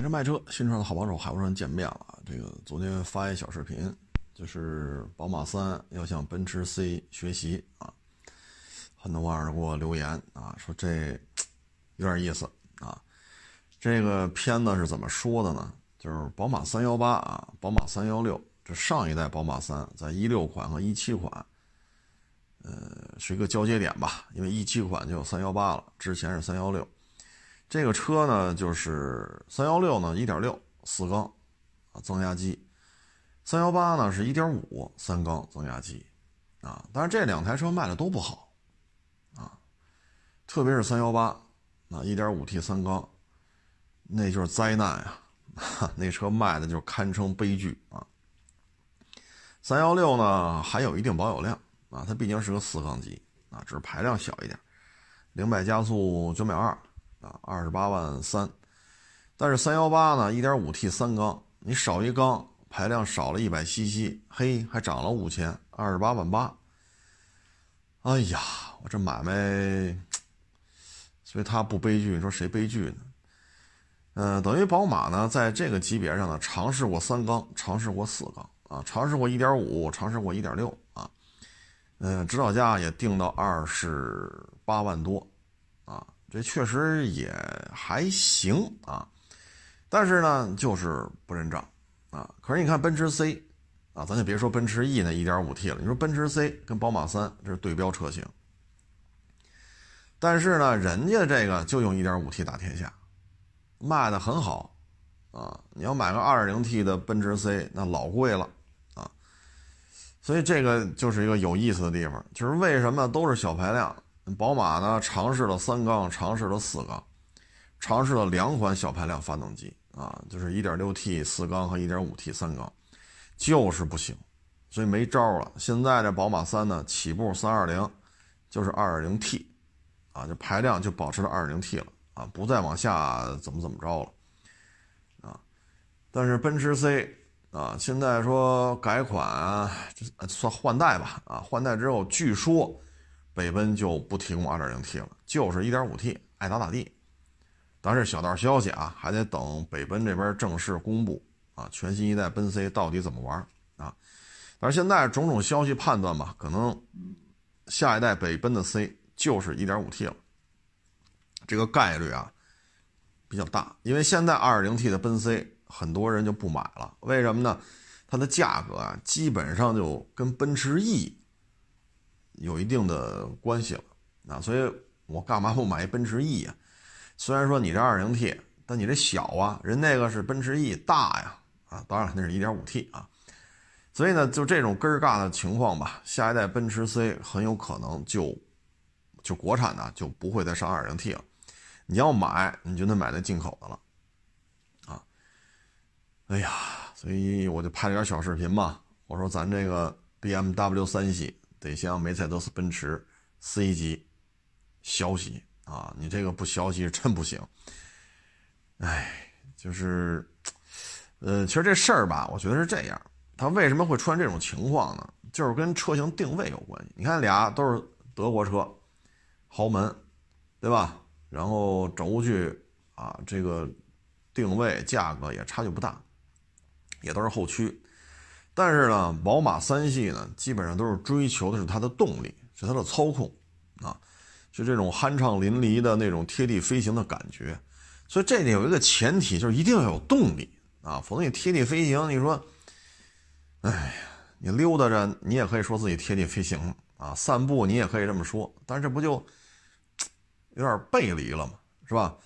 买车卖车，新车的好帮手，海沃人见面了。这个昨天发一小视频，就是宝马三要向奔驰 C 学习啊。很多网友给我留言啊，说这 有点意思啊。这个片子是怎么说的呢？就是宝马三幺八啊，宝马三幺六，这上一代宝马三在一六款和一七款，呃，是一个交接点吧，因为一七款就有三幺八了，之前是三幺六。这个车呢，就是三幺六呢，一点六四缸啊增压机，三幺八呢是一点五三缸增压机啊。但是这两台车卖的都不好啊，特别是三幺八啊，一点五 T 三缸，那就是灾难呀，那车卖的就堪称悲剧啊。三幺六呢还有一定保有量啊，它毕竟是个四缸机啊，只是排量小一点，零百加速九秒二。啊，二十八万三，但是三幺八呢，一点五 T 三缸，你少一缸，排量少了一百 CC，嘿，还涨了五千，二十八万八。哎呀，我这买卖，所以它不悲剧，你说谁悲剧呢？嗯，等于宝马呢，在这个级别上呢，尝试过三缸，尝试过四缸，啊，尝试过一点五，尝试过一点六，啊，嗯，指导价也定到二十八万多，这确实也还行啊，但是呢，就是不认账啊。可是你看奔驰 C，啊，咱就别说奔驰 E 那 1.5T 了，你说奔驰 C 跟宝马三这是对标车型，但是呢，人家这个就用 1.5T 打天下，卖的很好啊。你要买个 2.0T 的奔驰 C，那老贵了啊。所以这个就是一个有意思的地方，就是为什么都是小排量。宝马呢尝试了三缸，尝试了四缸，尝试了两款小排量发动机啊，就是 1.6T 四缸和 1.5T 三缸，就是不行，所以没招了。现在这宝马三呢，起步320就是 2.0T，啊，就排量就保持了 2.0T 了啊，不再往下怎么怎么着了啊。但是奔驰 C 啊，现在说改款，算换代吧啊，换代之后据说。北奔就不提供 2.0T 了，就是 1.5T，爱咋咋地。但是小道消息啊，还得等北奔这边正式公布啊，全新一代奔 C 到底怎么玩啊？但是现在种种消息判断吧，可能下一代北奔的 C 就是 1.5T 了，这个概率啊比较大。因为现在 2.0T 的奔 C 很多人就不买了，为什么呢？它的价格啊，基本上就跟奔驰 E。有一定的关系了，啊，所以我干嘛不买一奔驰 E 呀？虽然说你这 2.0T，但你这小啊，人那个是奔驰 E 大呀，啊，当然那是一点五 T 啊，所以呢，就这种根尬的情况吧，下一代奔驰 C 很有可能就就国产的就不会再上 2.0T 了，你要买你就得买那进口的了，啊，哎呀，所以我就拍了点小视频嘛，我说咱这个 BMW 三系。得像梅赛德斯奔驰 C 级消息啊！你这个不消息是真不行。哎，就是，呃，其实这事儿吧，我觉得是这样。它为什么会出现这种情况呢？就是跟车型定位有关系。你看俩都是德国车，豪门，对吧？然后轴距啊，这个定位价格也差距不大，也都是后驱。但是呢，宝马三系呢，基本上都是追求的是它的动力，是它的操控，啊，就这种酣畅淋漓的那种贴地飞行的感觉。所以这里有一个前提，就是一定要有动力啊，否则你贴地飞行，你说，哎呀，你溜达着，你也可以说自己贴地飞行啊，散步你也可以这么说，但是这不就 有点背离了吗？是吧？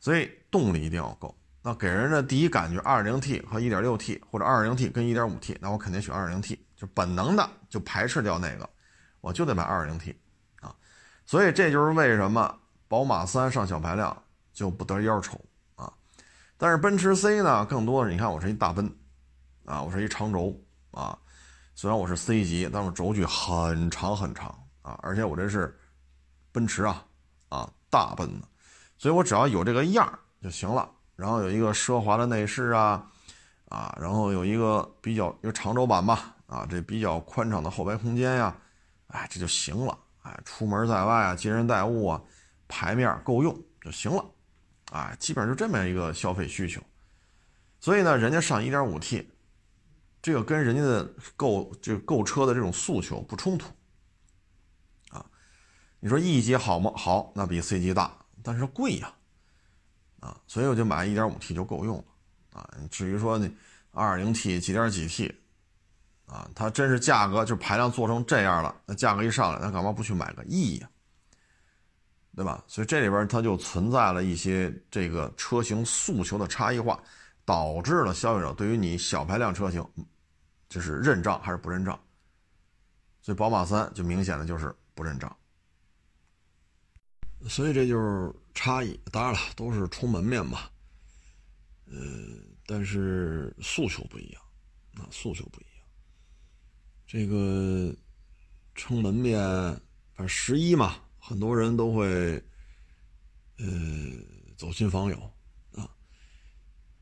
所以动力一定要够。那给人的第一感觉，2.0T 和 1.6T，或者 2.0T 跟 1.5T，那我肯定选 2.0T，就本能的就排斥掉那个，我就得买 2.0T 啊。所以这就是为什么宝马三上小排量就不得烟抽啊。但是奔驰 C 呢，更多的你看我是一大奔啊，我是一长轴啊，虽然我是 C 级，但是轴距很长很长啊，而且我这是奔驰啊啊大奔，所以我只要有这个样就行了。然后有一个奢华的内饰啊，啊，然后有一个比较一个长轴版吧，啊，这比较宽敞的后排空间呀，哎，这就行了，哎，出门在外啊，接人待物啊，排面够用就行了，哎，基本上就这么一个消费需求，所以呢，人家上 1.5T，这个跟人家的购这购车的这种诉求不冲突啊。你说 E 级好吗？好，那比 C 级大，但是贵呀，啊所以我就买 1.5T 就够用了啊。至于说你 2.0T 几点几 T 啊，它真是价格就排量做成这样了，那价格一上来，那干嘛不去买个 E 呀？对吧？所以这里边它就存在了一些这个车型诉求的差异化，导致了消费者对于你小排量车型，就是认账还是不认账。所以宝马三就明显的就是不认账。所以这就是差异。当然了，都是充门面嘛，呃，但是诉求不一样，啊，诉求不一样。这个撑门面，反正十一嘛。很多人都会，呃，走亲访友啊，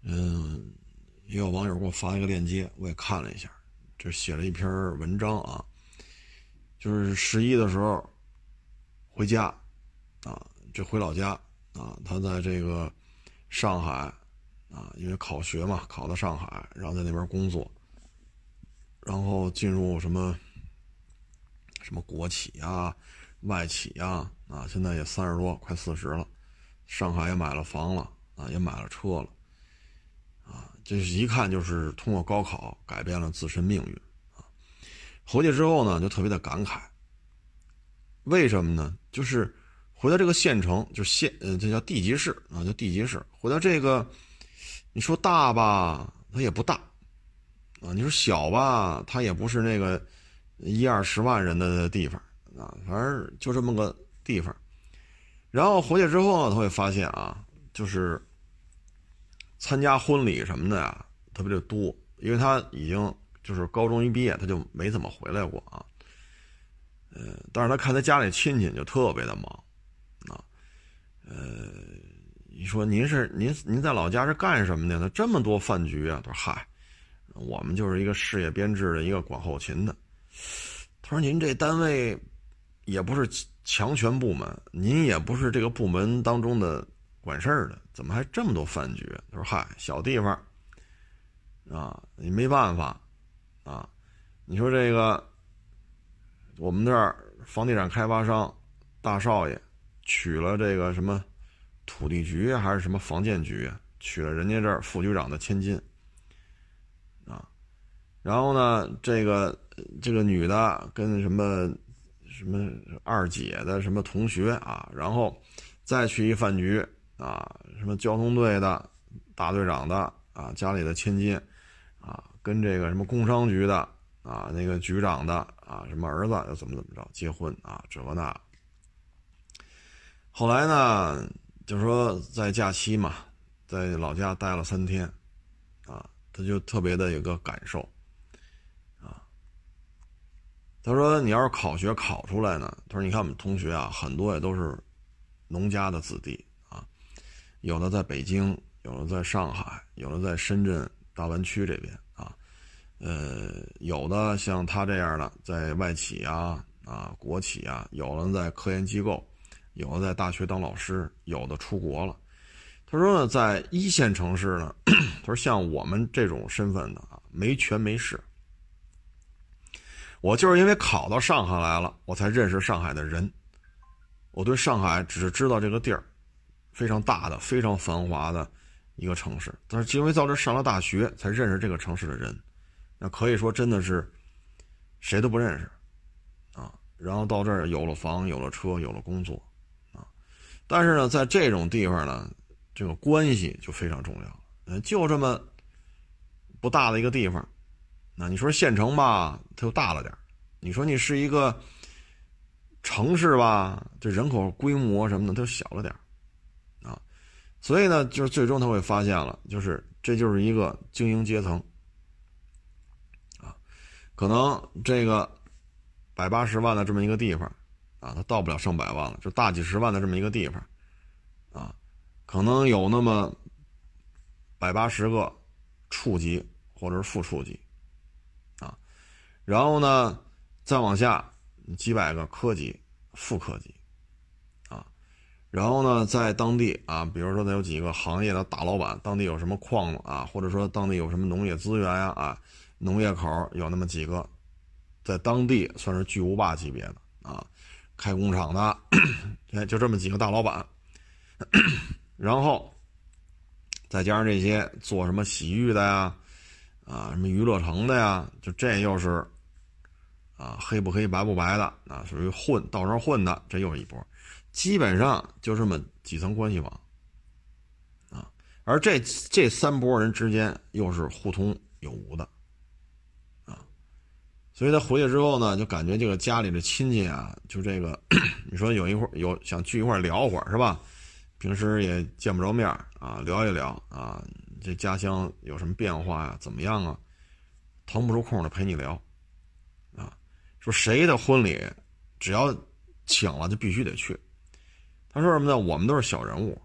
嗯，也有网友给我发一个链接，我也看了一下，这写了一篇文章啊，就是十一的时候回家啊，这回老家啊，他在这个上海啊，因为考学嘛，考到上海，然后在那边工作，然后进入什么什么国企啊。外企呀，啊，现在也三十多，快四十了，上海也买了房了，啊，也买了车了，啊，这是一看就是通过高考改变了自身命运，啊，回去之后呢，就特别的感慨。为什么呢？就是回到这个县城，就县，呃，这叫地级市啊，叫地级市。回到这个，你说大吧，它也不大，啊，你说小吧，它也不是那个一二十万人的地方。啊，反正就这么个地方，然后回去之后呢，他会发现啊，就是参加婚礼什么的呀，特别的多，因为他已经就是高中一毕业，他就没怎么回来过啊。呃，但是他看他家里亲戚就特别的忙，呃，你说您是您您在老家是干什么的呢？这么多饭局啊？他说嗨，我们就是一个事业编制的一个管后勤的。他说您这单位。也不是强权部门，您也不是这个部门当中的管事儿的，怎么还这么多饭局？他说：“嗨，小地方，啊，你没办法，啊，你说这个，我们这儿房地产开发商大少爷娶了这个什么土地局还是什么房建局，娶了人家这儿副局长的千金，啊，然后呢，这个这个女的跟什么？”什么二姐的什么同学啊，然后再去一饭局啊，什么交通队的大队长的啊，家里的千金啊，跟这个什么工商局的啊，那个局长的啊，什么儿子又怎么怎么着结婚啊，这个那。后来呢，就是说在假期嘛，在老家待了三天啊，他就特别的有个感受。啊他说：“你要是考学考出来呢？他说：你看我们同学啊，很多也都是农家的子弟啊，有的在北京，有的在上海，有的在深圳大湾区这边啊，呃，有的像他这样的在外企啊啊国企啊，有的在科研机构，有的在大学当老师，有的出国了。他说呢，在一线城市呢，他说像我们这种身份的啊，没权没势。”我就是因为考到上海来了，我才认识上海的人。我对上海只是知道这个地儿，非常大的、非常繁华的一个城市。但是因为到这上了大学，才认识这个城市的人。那可以说真的是谁都不认识啊。然后到这儿有了房、有了车、有了工作。但是呢，在这种地方呢，这个关系就非常重要。嗯，就这么不大的一个地方。那你说县城吧，它又大了点你说你是一个城市吧，这人口规模什么的都小了点啊。所以呢，就是最终他会发现了，就是这就是一个精英阶层啊。可能这个百八十万的这么一个地方啊，它到不了上百万了，就大几十万的这么一个地方啊，可能有那么百八十个处级或者是副处级。啊然后呢，再往下几百个科级、副科级，啊，然后呢，在当地啊，比如说他有几个行业的大老板，当地有什么矿啊，或者说当地有什么农业资源呀啊，农业口有那么几个，在当地算是巨无霸级别的啊，开工厂的，哎，就这么几个大老板，然后再加上这些做什么洗浴的呀，啊，什么娱乐城的呀，就这又是啊，黑不黑白不白的啊，属于混道上混的，这又是一波。基本上就这么几层关系网，啊，而这这三拨人之间又是互通有无的，所以他回去之后呢，就感觉这个家里的亲戚啊，就这个，你说有一会儿有想聚一块聊会儿是吧？平时也见不着面啊，聊一聊啊，这家乡有什么变化呀？怎么样啊？腾不出空来陪你聊，啊，说谁的婚礼只要请了就必须得去。他说什么呢？我们都是小人物，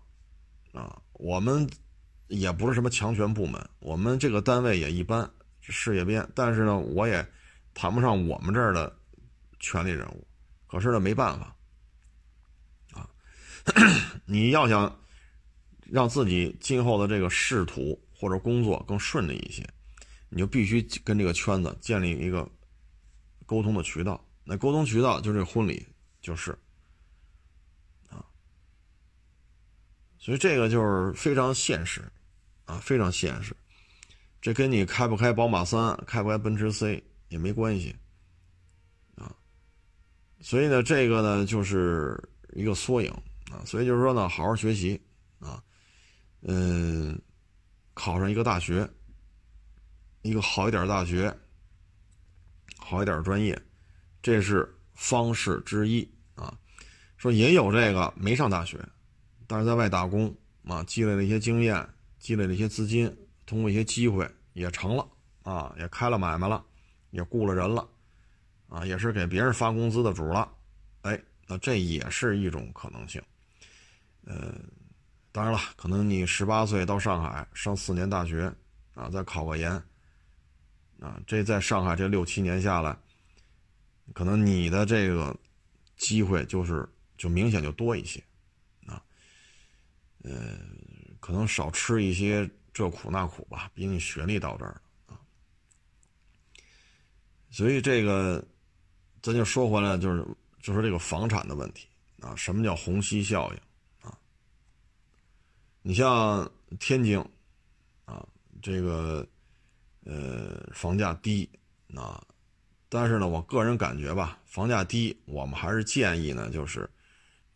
啊，我们也不是什么强权部门，我们这个单位也一般，事业编。但是呢，我也谈不上我们这儿的权力人物。可是呢，没办法，啊，你要想让自己今后的这个仕途或者工作更顺利一些，你就必须跟这个圈子建立一个沟通的渠道。那沟通渠道就是婚礼，就是啊。所以这个就是非常现实，啊，非常现实。这跟你开不开宝马三、开不开奔驰 C 也没关系，啊。所以呢，这个呢就是一个缩影啊。所以就是说呢，好好学习啊，嗯，考上一个大学，一个好一点的大学，好一点的专业，这是方式之一啊。说也有这个没上大学。但是在外打工啊，积累了一些经验，积累了一些资金，通过一些机会也成了啊，也开了买卖了，也雇了人了，啊，也是给别人发工资的主了，哎，那这也是一种可能性。呃，当然了，可能你十八岁到上海上四年大学啊，再考个研啊，这在上海这六七年下来，可能你的这个机会就是就明显就多一些。啊呃，可能少吃一些这苦那苦吧，毕竟学历到这儿了。所以这个，咱就说回来，就是就说这个房产的问题啊。什么叫虹吸效应啊？你像天津啊，这个呃房价低啊，但是呢，我个人感觉吧，房价低，我们还是建议呢，就是。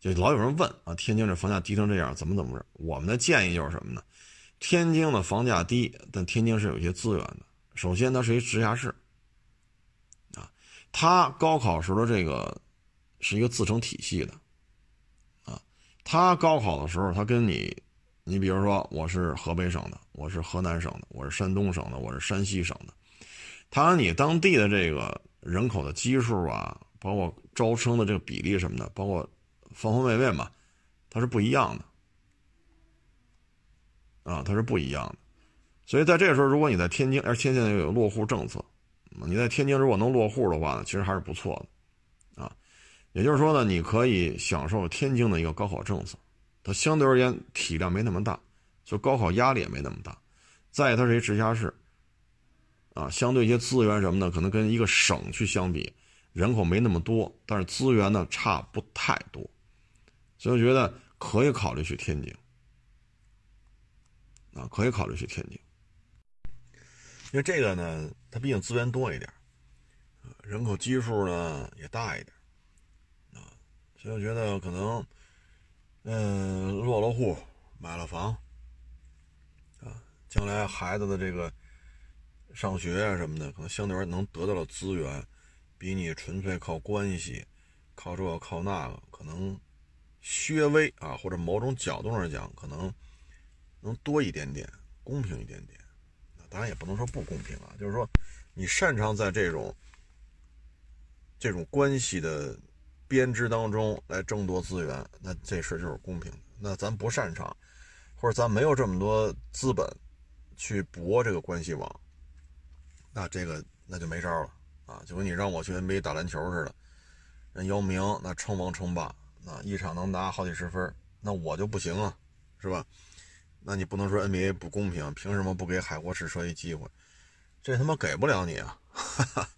就老有人问啊，天津这房价低成这样，怎么怎么着？我们的建议就是什么呢？天津的房价低，但天津是有一些资源的。首先，它是一直辖市，他，高考时的这个是一个自成体系的，啊，他高考的时候，他跟你，你比如说我是河北省的，我是河南省的，我是山东省的，我是山西省的，他和你当地的这个人口的基数啊，包括招生的这个比例什么的，包括。方方面面吧，它是不一样的，啊，它是不一样的，所以在这个时候，如果你在天津，而天津又有落户政策，你在天津如果能落户的话呢，其实还是不错的，啊，也就是说呢，你可以享受天津的一个高考政策，它相对而言体量没那么大，就高考压力也没那么大，再它是一直辖市，啊，相对一些资源什么的，可能跟一个省去相比，人口没那么多，但是资源呢差不太多。所以我觉得可以考虑去天津，啊，可以考虑去天津，因为这个呢，它毕竟资源多一点，人口基数呢也大一点，啊，所以我觉得可能，嗯，落了户，买了房，啊，将来孩子的这个上学啊什么的，可能相对而言能得到的资源，比你纯粹靠关系，靠这个靠那个，可能。略微啊，或者某种角度上讲，可能能多一点点，公平一点点。当然也不能说不公平啊，就是说你擅长在这种这种关系的编织当中来争夺资源，那这事就是公平的。那咱不擅长，或者咱没有这么多资本去搏这个关系网，那这个那就没招了啊！就跟你让我去 NBA 打篮球似的，人姚明那称王称霸。啊，一场能拿好几十分，那我就不行啊，是吧？那你不能说 NBA 不公平，凭什么不给海阔试车一机会？这他妈给不了你啊！哈 哈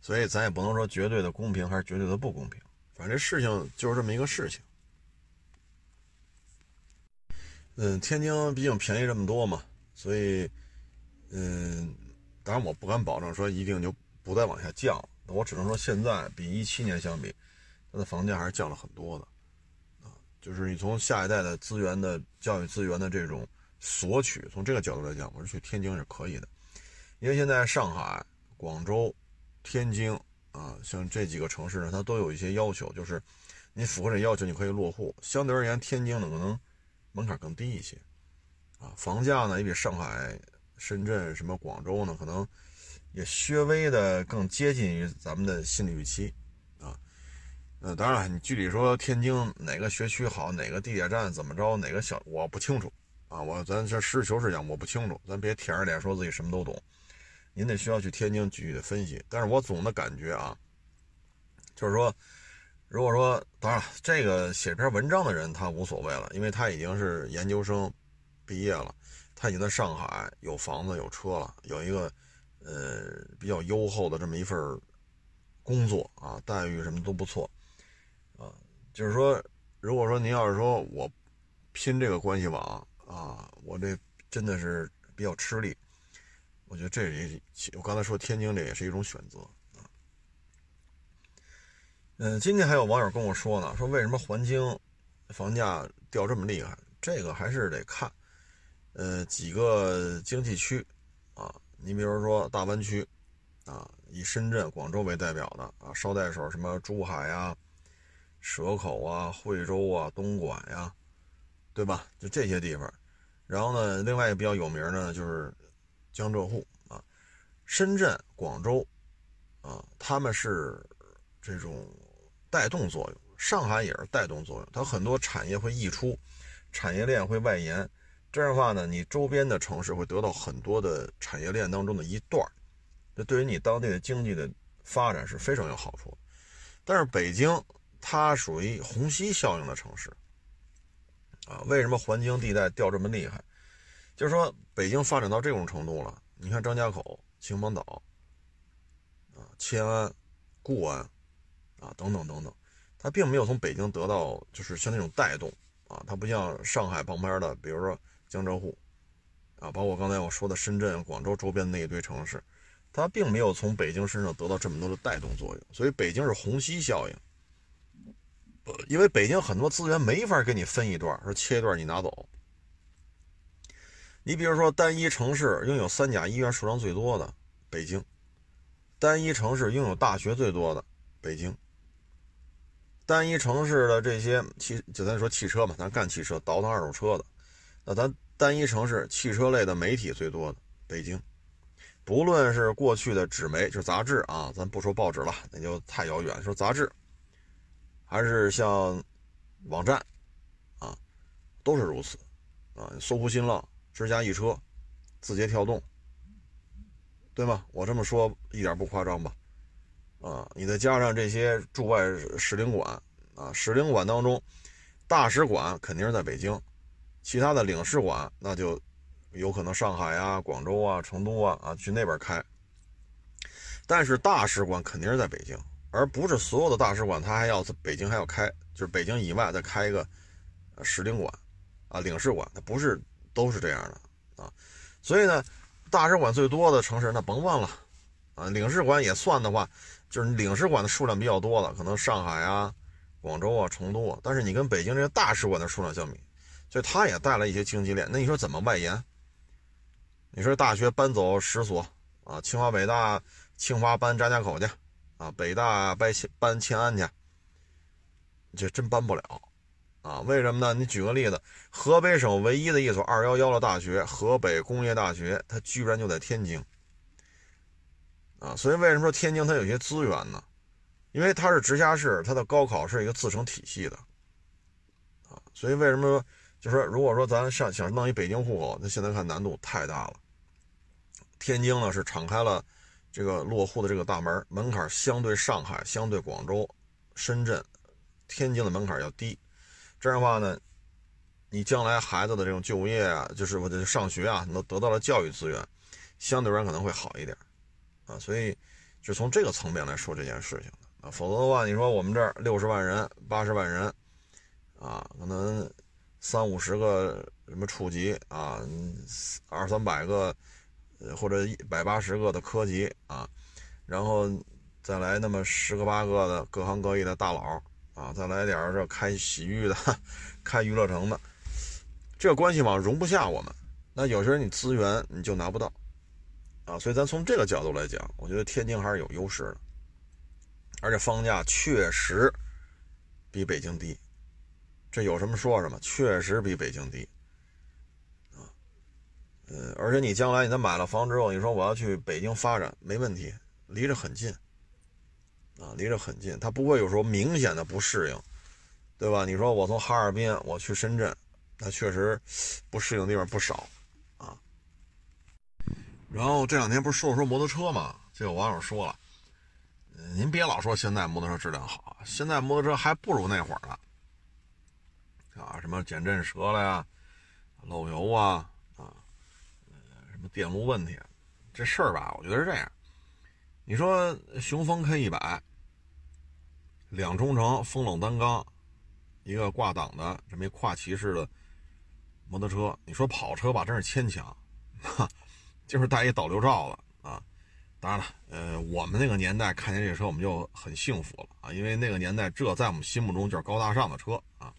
所以咱也不能说绝对的公平还是绝对的不公平，反正这事情就是这么一个事情。嗯，天津毕竟便宜这么多嘛，所以，嗯，当然我不敢保证说一定就不再往下降，我只能说现在比一七年相比，它的房价还是降了很多的，就是你从下一代的资源的教育资源的这种索取，从这个角度来讲，我是去天津是可以的，因为现在上海、广州。天津啊，像这几个城市呢，它都有一些要求，就是你符合这要求，你可以落户。相对而言，天津呢可能门槛更低一些，啊，房价呢也比上海、深圳、什么广州呢，可能也稍微的更接近于咱们的心理预期，呃，当然你具体说天津哪个学区好，哪个地铁站怎么着，哪个小我不清楚，啊，我咱这实事求是讲，我不清楚，咱别舔着脸说自己什么都懂。您得需要去天津具体的分析，但是我总的感觉啊，就是说，如果说当然这个写篇文章的人他无所谓了，因为他已经是研究生毕业了，他已经在上海有房子有车了，有一个呃比较优厚的这么一份工作啊，待遇什么都不错啊。就是说，如果说您要是说我拼这个关系网啊，我这真的是比较吃力。我觉得这也，我刚才说天津这也是一种选择啊。嗯，今天还有网友跟我说呢，说为什么环京房价掉这么厉害？这个还是得看，呃，几个经济区啊，你比如说大湾区啊，以深圳、广州为代表的啊，捎带手什么珠海啊、蛇口啊、惠州啊、东莞呀，对吧？就这些地方。然后呢，另外一个比较有名的呢，就是。江浙沪啊，深圳、广州啊，他们是这种带动作用。上海也是带动作用，它很多产业会溢出，产业链会外延。这样的话呢，你周边的城市会得到很多的产业链当中的一段这对于你当地的经济的发展是非常有好处。但是北京它属于虹吸效应的城市。啊，为什么环京地带掉这么厉害？就是说，北京发展到这种程度了，你看张家口、秦皇岛，啊，迁安、固安，啊，等等等等，它并没有从北京得到，就是像那种带动，啊，它不像上海旁边的，比如说江浙沪，啊，包括刚才我说的深圳、广州周边那一堆城市，它并没有从北京身上得到这么多的带动作用，所以北京是虹吸效应，因为北京很多资源没法给你分一段，说切一段你拿走。你比如说，单一城市拥有三甲医院数量最多的北京，单一城市拥有大学最多的北京，单一城市的这些汽，就咱说汽车嘛，咱干汽车、倒腾二手车的，那咱单一城市汽车类的媒体最多的北京，不论是过去的纸媒，就是杂志啊，咱不说报纸了，那就太遥远，说杂志，还是像网站啊，都是如此啊，搜狐、新浪。之家易车、字节跳动，对吗？我这么说一点不夸张吧？啊，你再加上这些驻外使领馆啊，使领馆当中，大使馆肯定是在北京，其他的领事馆那就有可能上海啊、广州啊、成都啊啊去那边开。但是大使馆肯定是在北京，而不是所有的大使馆他还要在北京还要开，就是北京以外再开一个使领馆啊、领事馆，它不是。都是这样的啊，所以呢，大使馆最多的城市那甭问了啊，领事馆也算的话，就是领事馆的数量比较多了，可能上海啊、广州啊、成都啊，但是你跟北京这些大使馆的数量相比，所以它也带来一些经济链。那你说怎么外延？你说大学搬走十所啊，清华北大，清华搬张家口去啊，北大搬搬迁安去，这真搬不了。啊，为什么呢？你举个例子，河北省唯一的一所二幺幺的大学——河北工业大学，它居然就在天津。啊，所以为什么说天津它有些资源呢？因为它是直辖市，它的高考是一个自成体系的。啊，所以为什么说，就是说，如果说咱上想弄一北京户口，那现在看难度太大了。天津呢是敞开了这个落户的这个大门，门槛相对上海、相对广州、深圳、天津的门槛要低。这样的话呢，你将来孩子的这种就业啊，就是我的上学啊，能得到了教育资源，相对而言可能会好一点啊。所以就从这个层面来说这件事情啊，否则的话，你说我们这儿六十万人、八十万人啊，可能三五十个什么处级啊，二三百个或者一百八十个的科级啊，然后再来那么十个八个的各行各业的大佬啊，再来点这开洗浴的、开娱乐城的。这个关系网容不下我们，那有些人你资源你就拿不到，啊，所以咱从这个角度来讲，我觉得天津还是有优势的，而且房价确实比北京低，这有什么说什么，确实比北京低，呃，而且你将来你再买了房之后，你说我要去北京发展，没问题，离着很近，啊，离着很近，它不会有说明显的不适应，对吧？你说我从哈尔滨我去深圳。那确实不适应的地方不少啊。然后这两天不是说说摩托车嘛？就有网友说了：“您别老说现在摩托车质量好，现在摩托车还不如那会儿呢。啊，什么减震折了呀，漏油啊，电路问题，这事儿吧，我觉得是这样。你说雄风 K 一百，两冲程风冷单缸，一个挂档的这么一跨骑式的。”摩托车，你说跑车吧，真是牵强，哈，就是带一导流罩了啊。当然了，呃，我们那个年代看见这车，我们就很幸福了啊，因为那个年代这在我们心目中就是高大上的车啊。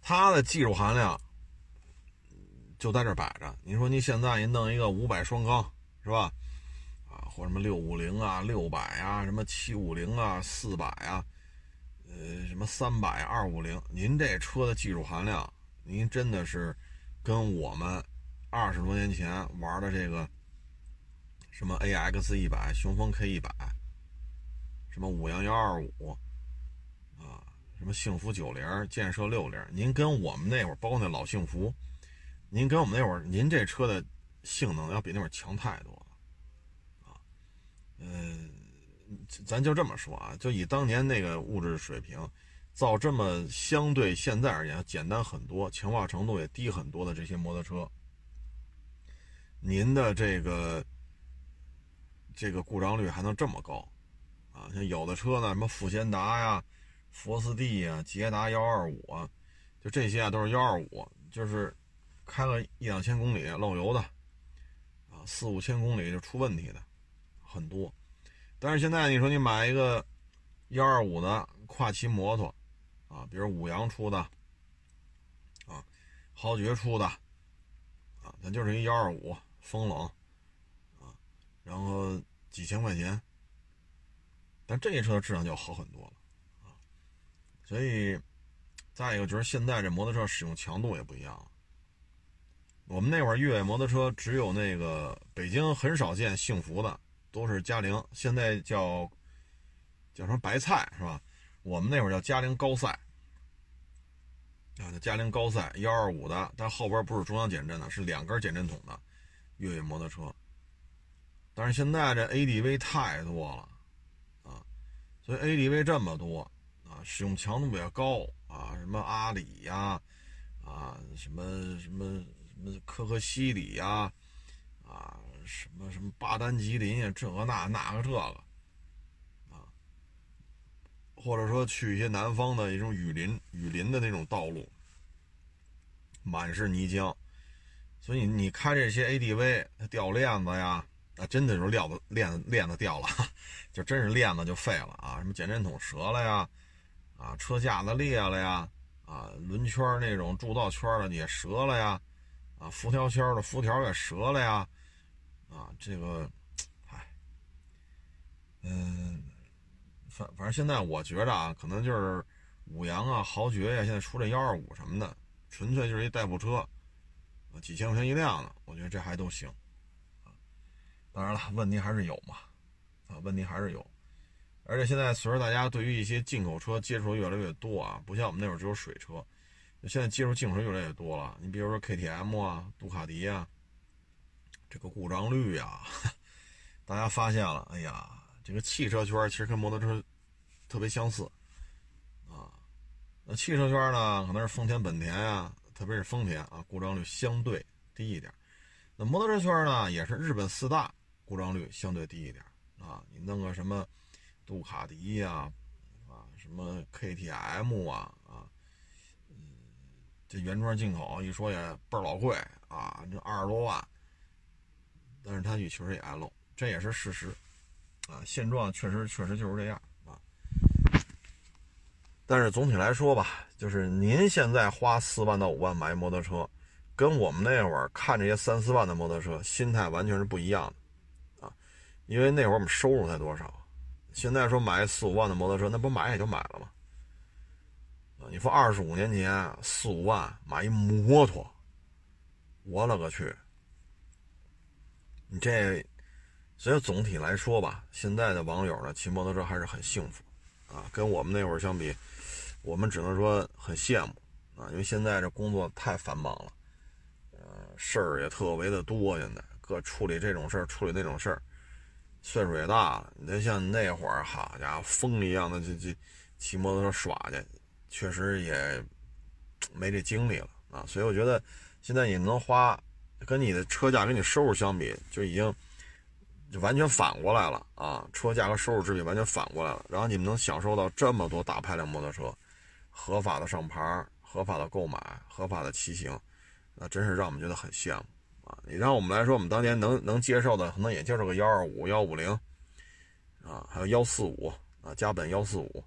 它的技术含量就在这摆着。你说您现在您弄一个五百双缸是吧？啊，或什么六五零啊、六百啊、什么七五零啊、四百啊。呃，什么三百二五零？您这车的技术含量，您真的是跟我们二十多年前玩的这个什么 AX 一百、雄风 K 一百、什么五羊幺二五啊、什么幸福九零、建设六零，您跟我们那会儿，包括那老幸福，您跟我们那会儿，您这车的性能要比那会儿强太多了啊，嗯。咱就这么说啊，就以当年那个物质水平，造这么相对现在而言简单很多、强化程度也低很多的这些摩托车，您的这个这个故障率还能这么高啊？像有的车呢，什么富贤达呀、佛斯蒂呀、捷达幺二五啊，就这些啊都是幺二五，就是开了一两千公里漏油的啊，四五千公里就出问题的很多。但是现在你说你买一个幺二五的跨骑摩托啊，比如五羊出的啊，豪爵出的啊，咱就是一幺二五风冷啊，然后几千块钱，但这一车质量就好很多了啊。所以再一个就是现在这摩托车使用强度也不一样了。我们那会儿越野摩托车只有那个北京很少见幸福的。都是嘉陵，现在叫叫什么白菜是吧？我们那会儿叫嘉陵高赛啊，嘉陵高赛幺二五的，但后边不是中央减震的，是两根减震筒的越野摩托车。但是现在这 ADV 太多了啊，所以 ADV 这么多啊，使用强度也高啊，什么阿里呀，啊，什么什么什么可可西里呀，啊。什么什么巴丹吉林呀，这个那那个这个，啊，或者说去一些南方的一种雨林雨林的那种道路，满是泥浆，所以你开这些 ADV，它掉链子呀，啊，真的是链子链子链子掉了，就真是链子就废了啊，什么减震筒折了呀，啊，车架子裂了呀，啊，轮圈那种铸造圈的也折了呀，啊，辐条圈的辐条也折了呀。啊，这个，唉，嗯，反反正现在我觉着啊，可能就是五羊啊、豪爵呀，现在出这幺二五什么的，纯粹就是一代步车，啊，几千块钱一辆的，我觉得这还都行，啊，当然了，问题还是有嘛，啊，问题还是有，而且现在随着大家对于一些进口车接触越来越多啊，不像我们那会儿只有水车，现在接触进口车越来越多了，你比如说 KTM 啊、杜卡迪啊。这个故障率呀，大家发现了？哎呀，这个汽车圈其实跟摩托车特别相似啊，那汽车圈呢，可能是丰田、本田呀，特别是丰田啊，故障率相对低一点。那摩托车圈呢，也是日本四大，故障率相对低一点啊。你弄个什么杜卡迪呀，啊，什么 KTM 啊，啊，这原装进口一说也倍儿老贵啊，这二十多万，但是它也确实也挨漏，这也是事实啊。现状确实确实就是这样啊。但是总体来说吧，就是您现在花四万到五万买一摩托车，跟我们那会儿看这些三四万的摩托车，心态完全是不一样的，啊，因为那会儿我们收入才多少，现在说买四五万的摩托车，那不买也就买了吗？你说二十五年前四五万买一摩托，我勒个去！你这，所以总体来说吧，现在的网友呢，骑摩托车还是很幸福，啊，跟我们那会儿相比。我们只能说很羡慕啊，因为现在这工作太繁忙了，呃，事儿也特别的多。现在各处理这种事儿，处理那种事儿，岁数也大了。你像那会儿，好家伙，疯一样的就就骑摩托车耍去，确实也没这精力了啊。所以我觉得现在你能花，跟你的车价跟你收入相比，就已经就完全反过来了啊。车价和收入之比完全反过来了。然后你们能享受到这么多大排量摩托车。合法的上牌，合法的购买，合法的骑行，那真是让我们觉得很羡慕啊！你让我们来说，我们当年能能接受的，可能也就是个幺二五、幺五零啊，还有幺四五啊，加本幺四五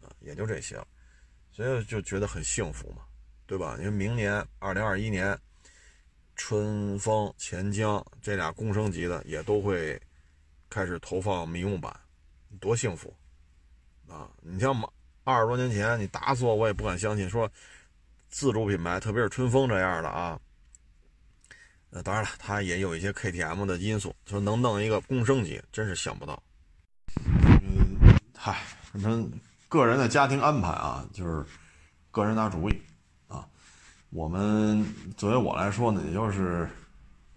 啊，也就这些了，所以就觉得很幸福嘛，对吧？因为明年二零二一年，春风、钱江这俩共升级的也都会开始投放民用版，多幸福啊！你像马。二十多年前，你打死我，我也不敢相信。说自主品牌，特别是春风这样的啊，呃，当然了，它也有一些 KTM 的因素。说能弄一个共升级，真是想不到。嗯，嗨，反正个人的家庭安排啊，就是个人拿主意啊。我们作为我来说呢，也就是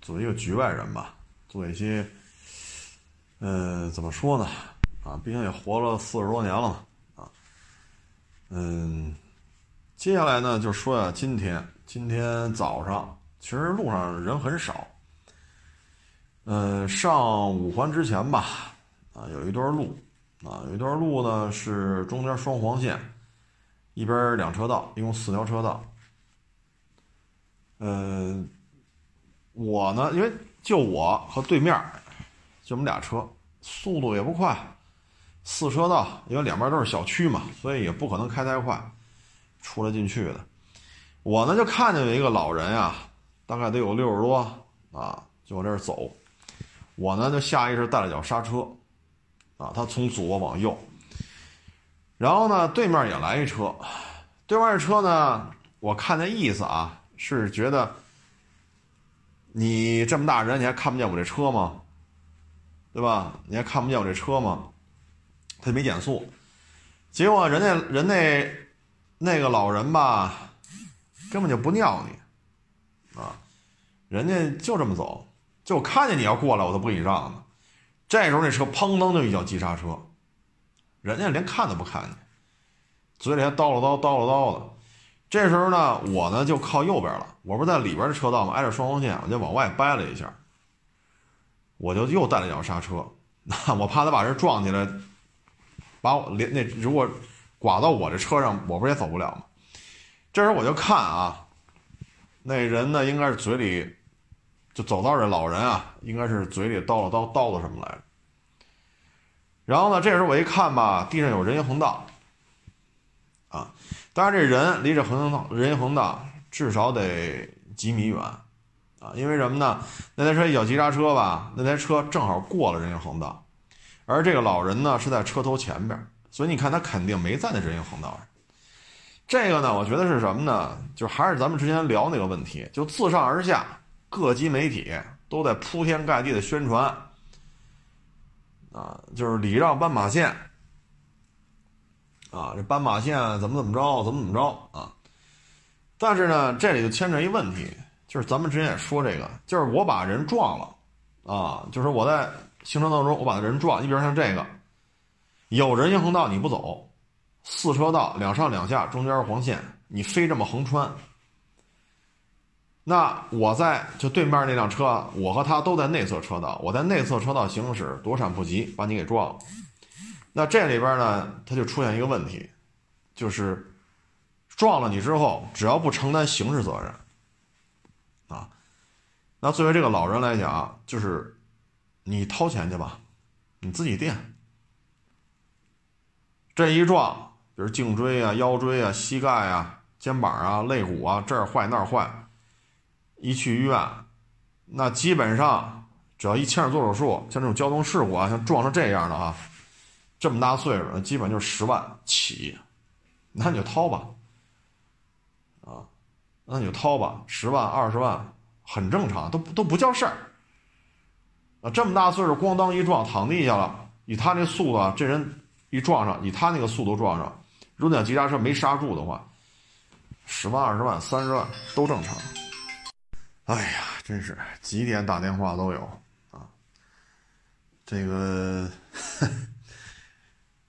作为一个局外人吧，做一些，呃，怎么说呢？啊，毕竟也活了四十多年了嘛。嗯，接下来呢，就说呀，今天今天早上其实路上人很少。嗯，上五环之前吧，啊，有一段路，啊，有一段路呢是中间双黄线，一边两车道，一共四条车道。嗯，我呢，因为就我和对面就我们俩车，速度也不快。四车道，因为两边都是小区嘛，所以也不可能开太快，出来进去的。我呢就看见有一个老人啊，大概得有六十多啊，就往这儿走。我呢就下意识带了脚刹车，啊，他从左往右。然后呢，对面也来一车，对面这车呢，我看那意思啊，是觉得你这么大人，你还看不见我这车吗？对吧？你还看不见我这车吗？他没减速，结果人家人那那个老人吧，根本就不尿你，啊，人家就这么走，就看见你要过来，我都不给你让呢。这时候那车砰噔就一脚急刹车，人家连看都不看你，嘴里还叨唠叨叨唠叨的。这时候呢，我呢就靠右边了，我不是在里边的车道吗？挨着双黄线，我就往外掰了一下，我就又带了一脚刹车，那我怕他把人撞起来。把我连那如果刮到我这车上，我不是也走不了吗？这时候我就看啊，那人呢应该是嘴里就走道这老人啊，应该是嘴里叨唠叨叨叨什么来着。然后呢，这时候我一看吧，地上有人行横道啊，当然这人离这横道人行横道至少得几米远啊，因为什么呢？那台车一脚急刹车吧，那台车正好过了人行横道。而这个老人呢是在车头前边，所以你看他肯定没在那人行横道上。这个呢，我觉得是什么呢？就还是咱们之前聊那个问题，就自上而下，各级媒体都在铺天盖地的宣传，啊，就是礼让斑马线，啊，这斑马线怎么怎么着，怎么怎么着啊。但是呢，这里就牵扯一问题，就是咱们之前也说这个，就是我把人撞了，啊，就是我在。行程当中，我把人撞，你比如像这个，有人行横道你不走，四车道两上两下，中间是黄线，你非这么横穿，那我在就对面那辆车，我和他都在内侧车道，我在内侧车道行驶，躲闪不及，把你给撞了。那这里边呢，它就出现一个问题，就是撞了你之后，只要不承担刑事责任，啊，那作为这个老人来讲，就是你掏钱去吧，你自己垫。这一撞，比如颈椎啊、腰椎啊、膝盖啊、肩膀啊、肋骨啊这儿坏那儿坏，一去医院，那基本上只要一牵着做手术，像这种交通事故啊，像撞成这样的啊，这么大岁数，基本就是十万起，那你就掏吧，啊，那你就掏吧，十万、二十万很正常，都都不叫事儿。啊，这么大岁数，咣当一撞躺地下了，以他那速度，啊这人。一撞上，以他那个速度撞上，如果急刹车没刹住的话，十万、二十万、三十万都正常。哎呀，真是几点打电话都有啊！这个，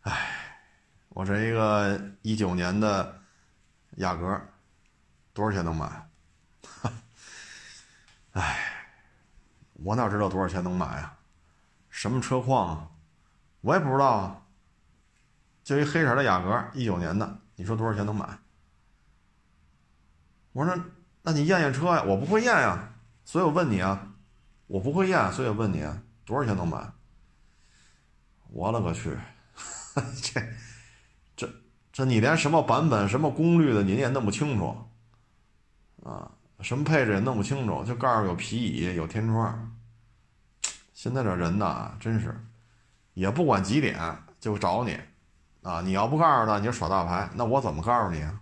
哎，我这一个一九年的雅阁，多少钱能买？哎，我哪知道多少钱能买啊？什么车况啊？我也不知道啊。就一黑色的雅阁，一九年的，你说多少钱能买？我说，那你验验车呀？我不会验呀，所以我问你啊，我不会验，所以我问你啊，多少钱能买？我勒个去，这这这你连什么版本、什么功率的你也弄不清楚啊？什么配置也弄不清楚，就告诉有皮椅、有天窗。现在这人呐，真是也不管几点就找你。啊！你要不告诉他，你就耍大牌，那我怎么告诉你啊？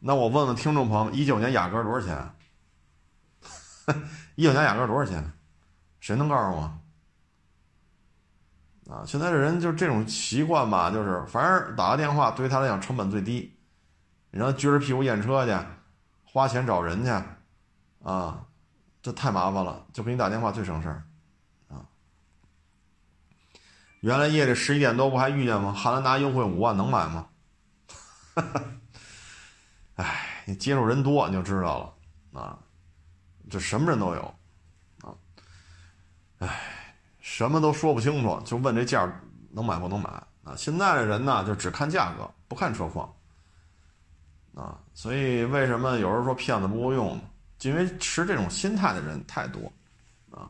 那我问问听众朋友，一九年雅阁多少钱？一九年雅阁多少钱？谁能告诉我？啊！现在这人就这种习惯吧，就是反正打个电话对于他来讲成本最低，你让他撅着屁股验车去，花钱找人去，啊，这太麻烦了，就给你打电话最省事儿。原来夜里十一点多不还遇见吗？汉兰达优惠五万能买吗？哈 哈哎，你接触人多你就知道了啊，这什么人都有啊。哎，什么都说不清楚，就问这价能买不能买啊？现在的人呢，就只看价格，不看车况啊。所以为什么有人说骗子不够用呢？因为持这种心态的人太多。啊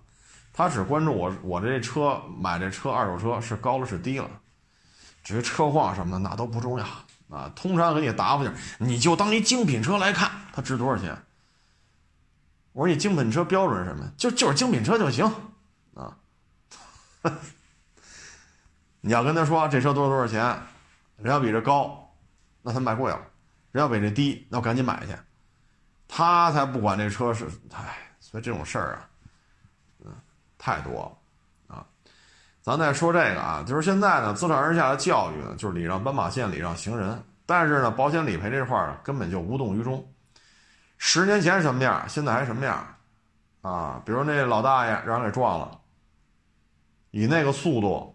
他只关注我，我这车买这车二手车是高了是低了，至于车况什么的那都不重要啊。通常给你答复就是，你就当一精品车来看，它值多少钱？我说你精品车标准是什么？就就是精品车就行啊。你要跟他说这车多少多少钱，人要比这高，那他卖贵了；人要比这低，那我赶紧买去。他才不管这车是，唉，所以这种事儿啊。嗯太多了！咱再说这个啊，就是现在呢，自上而下的教育呢，就是礼让斑马线，礼让行人。但是呢，保险理赔这块儿根本就无动于衷。十年前什么样，现在还什么样啊？比如那老大爷让人给撞了，以那个速度，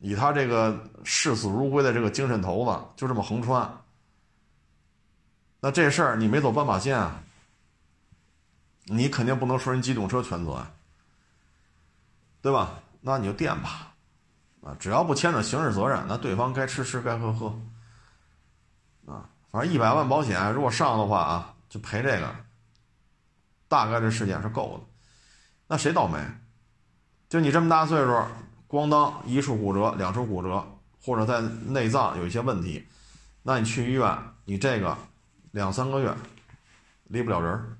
以他这个视死如归的这个精神头子，就这么横穿，那这事儿你没走斑马线啊，你肯定不能说人机动车全责。对吧？那你就垫吧，啊，只要不牵扯刑事责任，那对方该吃吃，该喝喝，啊，反正一百万保险如果上的话啊，就赔这个，大概率事件是够的。那谁倒霉？就你这么大岁数，咣当一处骨折，两处骨折，或者在内脏有一些问题，那你去医院，你这个两三个月离不了人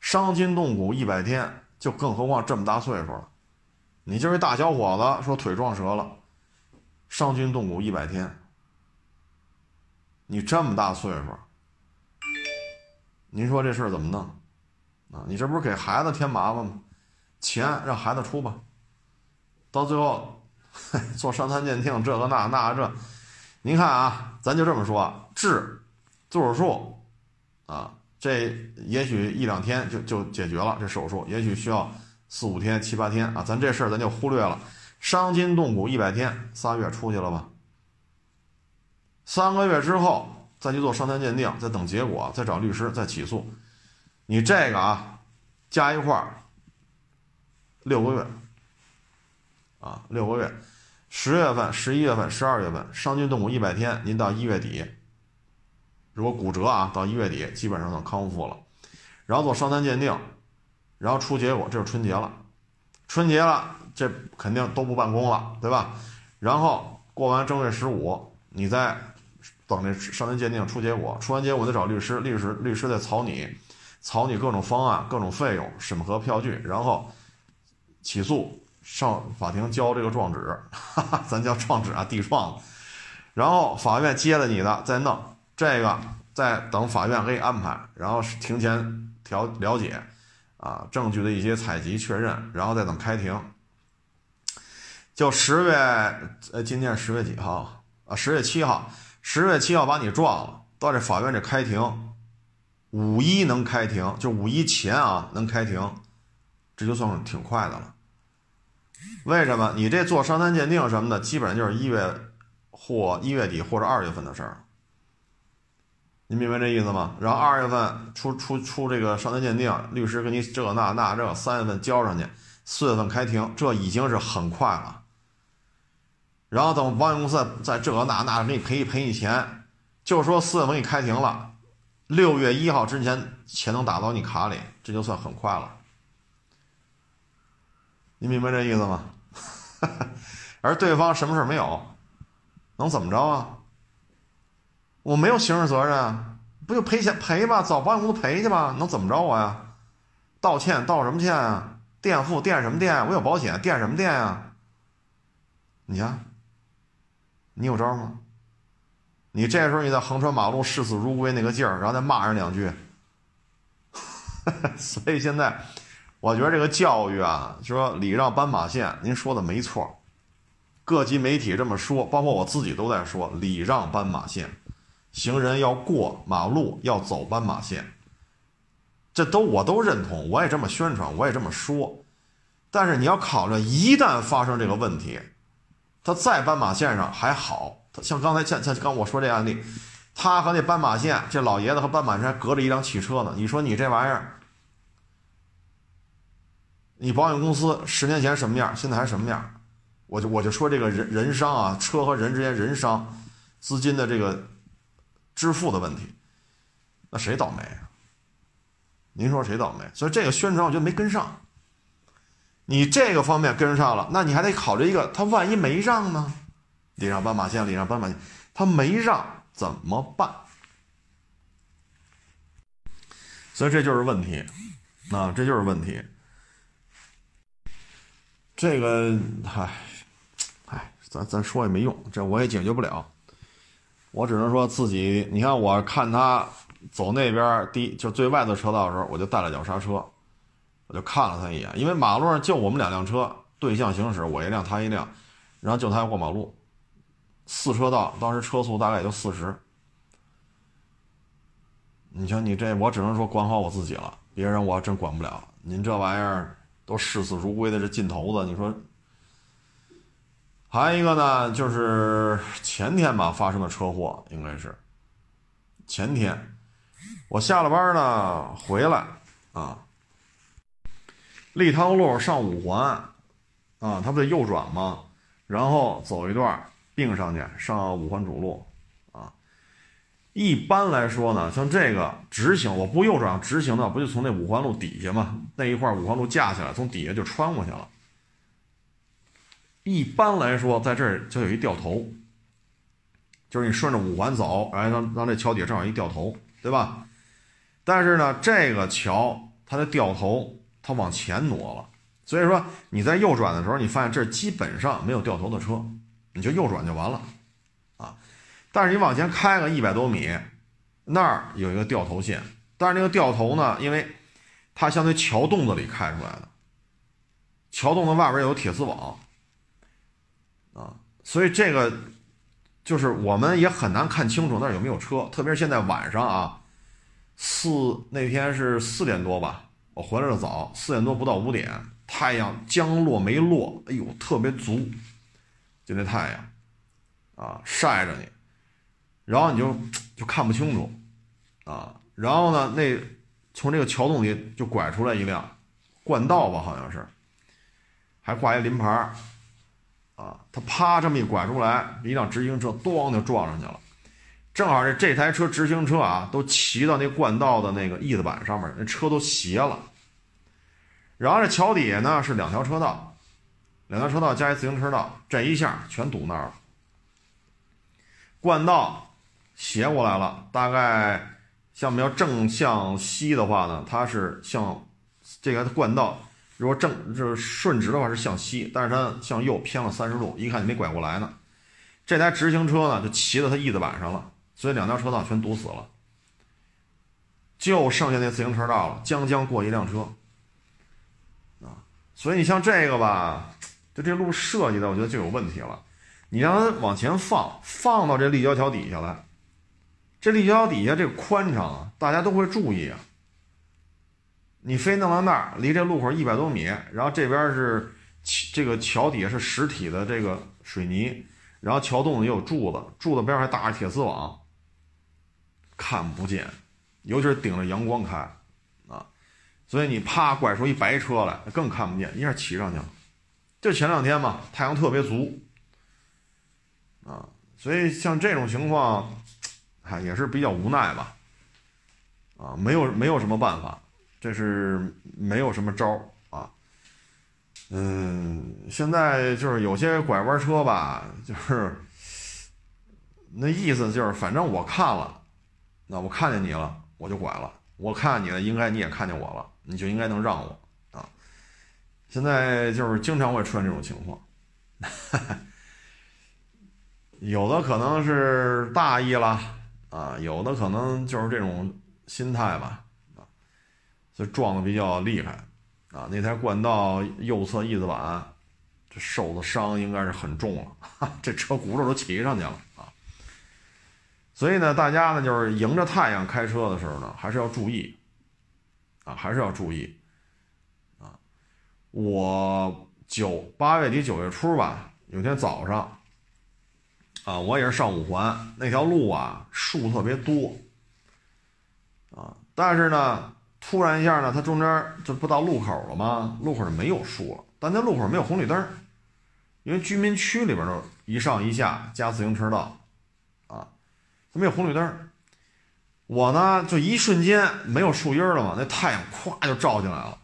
伤筋动骨一百天，就更何况这么大岁数了。你就是大小伙子，说腿撞折了，伤筋动骨一百天。你这么大岁数，您说这事儿怎么弄？啊，你这不是给孩子添麻烦吗？钱让孩子出吧，到最后做伤残鉴定，这个那那这，您看啊，咱就这么说，治做手术啊，这也许一两天就就解决了，这手术也许需要。四五天、七八天啊，咱这事儿咱就忽略了。伤筋动骨一百天，仨月出去了吧？三个月之后再去做伤残鉴定，再等结果，再找律师再起诉，你这个啊加一块儿六个月啊六个月，十月份、十一月份、十二月份伤筋动骨一百天，您到一月底，如果骨折啊到一月底基本上能康复了，然后做伤残鉴定，然后出结果，这是春节了，春节了这肯定都不办公了，对吧？然后过完正月十五，你再等这伤残鉴定出结果，出完结果再找律师，律师律师再草拟，草拟各种方案、各种费用、审核票据，然后起诉上法庭交这个状纸，哈哈，咱叫状纸啊，地状，然后法院接了你的再弄这个，再等法院给你安排，然后庭前调了解啊证据的一些采集确认，然后再等开庭。就十月，呃，今天十月几号啊？十月七号，十月七号把你撞了，到这法院这开庭，五一能开庭，就五一前啊能开庭，这就算是挺快的了。为什么？你这做伤残鉴定什么的，基本上就是一月或一月底或者二月份的事儿。你明白这意思吗？然后二月份出出出这个伤残鉴定，律师给你这那那这，三月份交上去，四月份开庭，这已经是很快了。然后等保险公司再这那那给你赔赔你钱，就说四月份给你开庭了，六月一号之前钱能打到你卡里，这就算很快了。你明白这意思吗？而对方什么事没有，能怎么着啊？我没有刑事责任，不就赔钱赔吧，找保险公司赔去吧，能怎么着我呀？道歉道什么歉啊？垫付垫什么垫？我有保险，垫什么垫啊？你看。你有招吗？你这时候你在横穿马路视死如归那个劲儿，然后再骂人两句。所以现在，我觉得这个教育啊，就说礼让斑马线，您说的没错。各级媒体这么说，包括我自己都在说礼让斑马线，行人要过马路要走斑马线，这都我都认同，我也这么宣传，我也这么说。但是你要考虑，一旦发生这个问题。他在斑马线上还好，他像刚才像像刚我说这案例，他和那斑马线，这老爷子和斑马线还隔着一辆汽车呢。你说你这玩意儿，你保险公司十年前什么样，现在还什么样？我就我就说这个人人伤啊，车和人之间人伤，资金的这个支付的问题，那谁倒霉啊？您说谁倒霉？所以这个宣传我觉得没跟上。你这个方面跟上了，那你还得考虑一个，他万一没让呢？礼让斑马线，礼让斑马线，他没让怎么办？所以这就是问题，啊，这就是问题。这个，唉，唉，咱咱说也没用，这我也解决不了。我只能说自己，你看，我看他走那边第就最外侧车道的时候，我就带了脚刹车。我就看了他一眼，因为马路上就我们两辆车对向行驶，我一辆他一辆，然后就他要过马路，四车道，当时车速大概也就四十。你瞧你这，我只能说管好我自己了，别人我真管不了。您这玩意儿都视死如归的这劲头子，你说。还有一个呢，就是前天吧发生的车祸，应该是前天，我下了班呢回来啊。立汤路上五环，啊，它不得右转吗？然后走一段并上去上五环主路，啊，一般来说呢，像这个直行，我不右转直行的，不就从那五环路底下吗？那一块五环路架起来，从底下就穿过去了。一般来说，在这儿就有一掉头，就是你顺着五环走，哎，让让这桥底下正好一掉头，对吧？但是呢，这个桥它的掉头。它往前挪了，所以说你在右转的时候，你发现这基本上没有掉头的车，你就右转就完了，啊，但是你往前开个一百多米，那儿有一个掉头线，但是那个掉头呢，因为它相当于桥洞子里开出来的，桥洞子外边有铁丝网，啊，所以这个就是我们也很难看清楚那有没有车，特别是现在晚上啊，四那天是四点多吧。我回来的早，四点多不到五点，太阳将落没落，哎呦，特别足，就那太阳，啊，晒着你，然后你就就看不清楚啊。然后呢，那从这个桥洞里就拐出来一辆冠道吧，好像是，还挂一临牌啊。他啪这么一拐出来，一辆直行车咣就撞上去了。正好这这台车直行车啊，都骑到那冠道的那个翼子板上面，那车都斜了。然后这桥底下呢是两条车道，两条车道加一自行车道，这一下全堵那儿了。冠道斜过来了，大概像我们要正向西的话呢，它是向这个冠道，如果正就是顺直的话是向西，但是它向右偏了三十度，一看你没拐过来呢。这台直行车呢就骑到它翼子板上了。所以两条车道全堵死了，就剩下那自行车道了，将将过一辆车，啊！所以你像这个吧，就这路设计的，我觉得就有问题了。你让它往前放，放到这立交桥底下来，这立交桥底下这个宽敞啊，大家都会注意啊。你非弄到那儿，离这路口一百多米，然后这边是这个桥底下是实体的这个水泥，然后桥洞里有柱子，柱子边还搭着铁丝网。看不见，尤其是顶着阳光开，啊，所以你啪拐出一白车来，更看不见，一下骑上去了。就前两天嘛，太阳特别足，啊，所以像这种情况，哎，也是比较无奈吧，啊，没有没有什么办法，这是没有什么招啊，嗯，现在就是有些拐弯车吧，就是那意思就是，反正我看了。那我看见你了，我就拐了。我看见你了，应该你也看见我了，你就应该能让我啊。现在就是经常会出现这种情况，有的可能是大意了啊，有的可能就是这种心态吧就，撞的比较厉害啊。那台冠道右侧翼子板，这受的伤应该是很重了，这车轱辘都骑上去了啊。所以呢，大家呢就是迎着太阳开车的时候呢，还是要注意，啊，还是要注意，啊，我九八月底九月初吧，有天早上，啊，我也是上五环那条路啊，树特别多，啊，但是呢，突然一下呢，它中间这不到路口了吗？路口是没有树了，但那路口没有红绿灯，因为居民区里边都一上一下加自行车道。啊没有红绿灯，我呢就一瞬间没有树荫了嘛，那太阳咵就照进来了，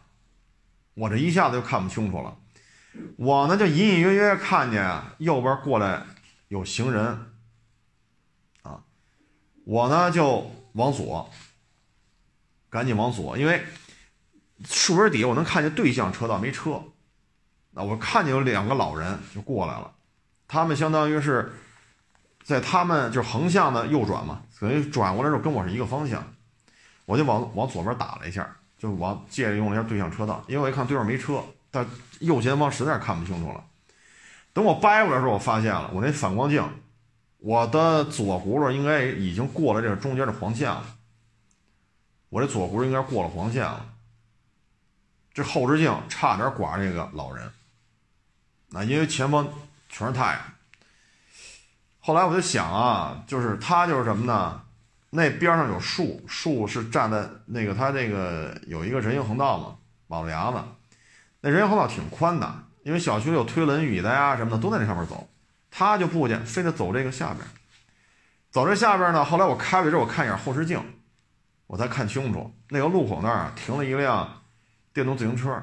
我这一下子就看不清楚了。我呢就隐隐约约看见右边过来有行人，啊，我呢就往左，赶紧往左，因为树根底下我能看见对向车道没车，那我看见有两个老人就过来了，他们相当于是。在他们就是横向的右转嘛，等于转过来之后跟我是一个方向，我就往往左边打了一下，就往借着用了一下对向车道，因为我一看对面没车，但右前方实在看不清楚了。等我掰过来的时候，我发现了我那反光镜，我的左轱辘应该已经过了这个中间的黄线了，我这左轱辘应该过了黄线了，这后视镜差点刮这个老人，那因为前方全是太阳。后来我就想啊，就是他就是什么呢？那边上有树，树是站在那个他那个有一个人行横道嘛，马路牙子，那人行横道挺宽的，因为小区里有推轮椅的呀什么的都在那上面走，他就不去，非得走这个下边，走这下边呢。后来我开过去之后，我看一眼后视镜，我才看清楚，那个路口那儿停了一辆电动自行车，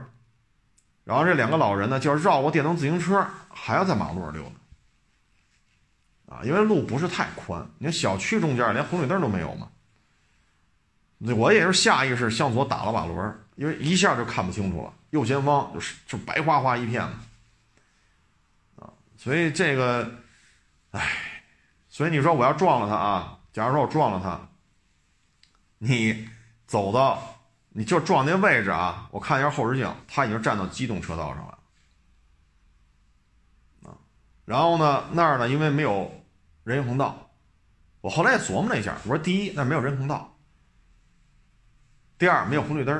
然后这两个老人呢，就要绕过电动自行车，还要在马路上溜达。啊，因为路不是太宽，你看小区中间连红绿灯都没有嘛。我也是下意识向左打了把轮，因为一下就看不清楚了，右前方就是就白花花一片了。啊，所以这个，唉，所以你说我要撞了他啊，假如说我撞了他，你走到你就撞那位置啊，我看一下后视镜，他已经站到机动车道上了。啊，然后呢那儿呢，因为没有。人行横道，我后来也琢磨了一下，我说：第一，那没有人行道；第二，没有红绿灯；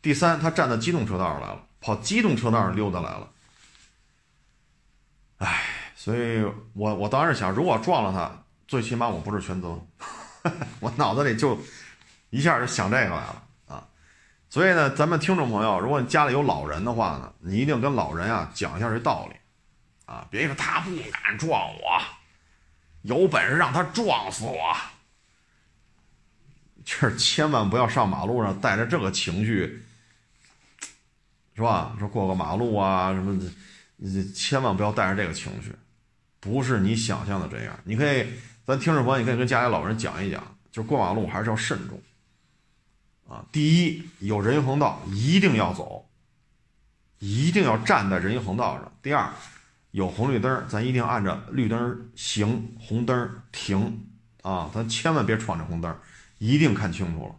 第三，他站在机动车道上来了，跑机动车道上溜达来了。哎，所以我我当时想，如果撞了他，最起码我不是全责，我脑子里就一下就想这个来了啊。所以呢，咱们听众朋友，如果你家里有老人的话呢，你一定跟老人啊讲一下这道理啊，别说他不敢撞我，有本事让他撞死我。就是千万不要上马路上带着这个情绪，是吧？说过个马路啊什么的，你千万不要带着这个情绪，不是你想象的这样。你可以，咱听众朋友，你可以跟家里老人讲一讲，就过马路还是要慎重啊。第一，有人行横道一定要走，一定要站在人行横道上。第二，有红绿灯，咱一定按着绿灯行，红灯停啊，咱千万别闯着红灯。一定看清楚了。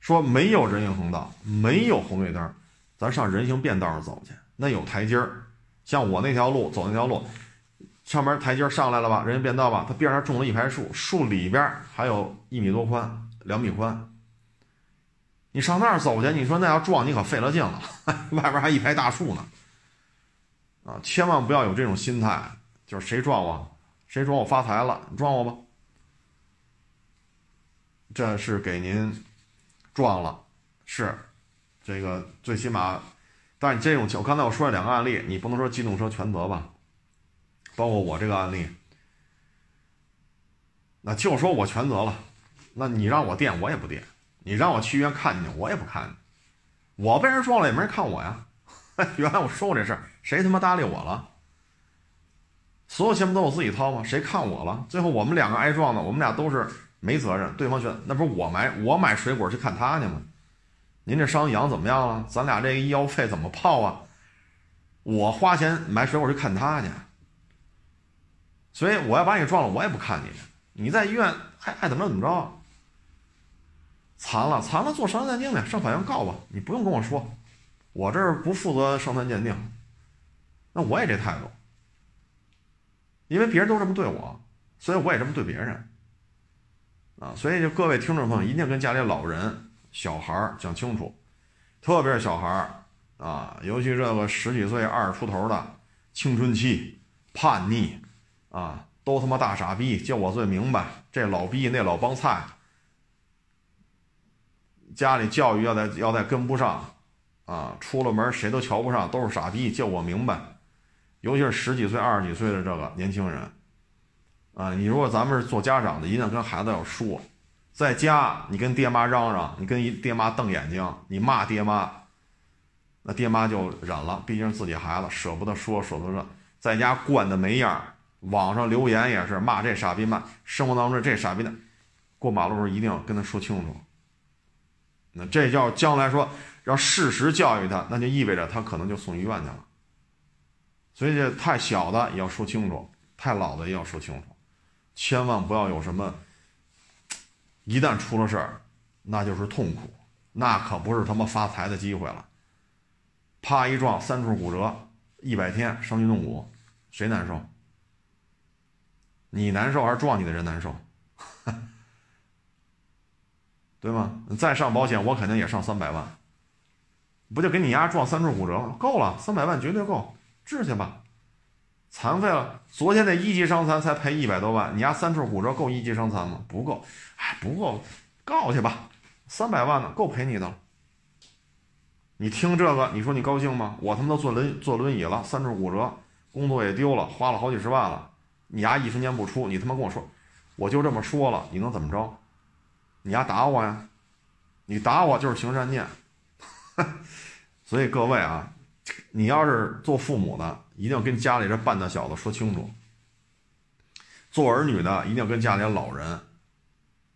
说没有人行横道，没有红绿灯，咱上人行便道上走去。那有台阶儿，像我那条路走那条路，上面台阶上来了吧？人行便道吧？它边上种了一排树，树里边还有一米多宽，两米宽。你上那儿走去，你说那要撞你可费了劲了，外边还一排大树呢。啊，千万不要有这种心态，就是谁撞我，谁撞我发财了，你撞我吧。这是给您撞了，是这个最起码，但是你这种情，刚才我说了两个案例，你不能说机动车全责吧？包括我这个案例，那就说我全责了，那你让我垫我也不垫，你让我去医院看你我也不看你，我被人撞了也没人看我呀。原来我说过这事儿，谁他妈搭理我了？所有钱不都我自己掏吗？谁看我了？最后我们两个挨撞的，我们俩都是。没责任，对方觉得那不是我买我买水果去看他去吗？您这伤养怎么样了？咱俩这个医药费怎么泡啊？我花钱买水果去看他去，所以我要把你撞了，我也不看你。你在医院还爱怎么着怎么着。残了残了，做伤残鉴定上法院告吧，你不用跟我说，我这儿不负责伤残鉴定。那我也这态度，因为别人都这么对我，所以我也这么对别人。啊，所以就各位听众朋友，一定跟家里老人、小孩讲清楚，特别是小孩啊，尤其这个十几岁、二十出头的青春期叛逆啊，都他妈大傻逼，就我最明白，这老逼那老帮菜，家里教育要在要在跟不上啊，出了门谁都瞧不上，都是傻逼，就我明白，尤其是十几岁、二十几岁的这个年轻人。啊，你如果咱们是做家长的，一定要跟孩子要说，在家你跟爹妈嚷嚷，你跟爹妈瞪眼睛，你骂爹妈，那爹妈就忍了，毕竟自己孩子，舍不得说，舍不得。在家惯的没样，网上留言也是骂这傻逼骂，生活当中这傻逼的，过马路时候一定要跟他说清楚。那这叫将来说要事实教育他，那就意味着他可能就送医院去了。所以这太小的也要说清楚，太老的也要说清楚。千万不要有什么，一旦出了事儿，那就是痛苦，那可不是他妈发财的机会了。啪一撞，三处骨折，一百天伤筋动骨，谁难受？你难受还是撞你的人难受？对吗？再上保险，我肯定也上三百万，不就给你丫撞三处骨折吗？够了，三百万绝对够，治去吧。残废了，昨天那一级伤残才赔一百多万，你丫三处骨折够一级伤残吗？不够，哎，不够，告去吧，三百万呢，够赔你的了。你听这个，你说你高兴吗？我他妈都坐轮坐轮椅了，三处骨折，工作也丢了，花了好几十万了，你丫一分钱不出，你他妈跟我说，我就这么说了，你能怎么着？你丫打我呀？你打我就是行善念。所以各位啊。你要是做父母的，一定要跟家里这半大小子说清楚；做儿女的，一定要跟家里老人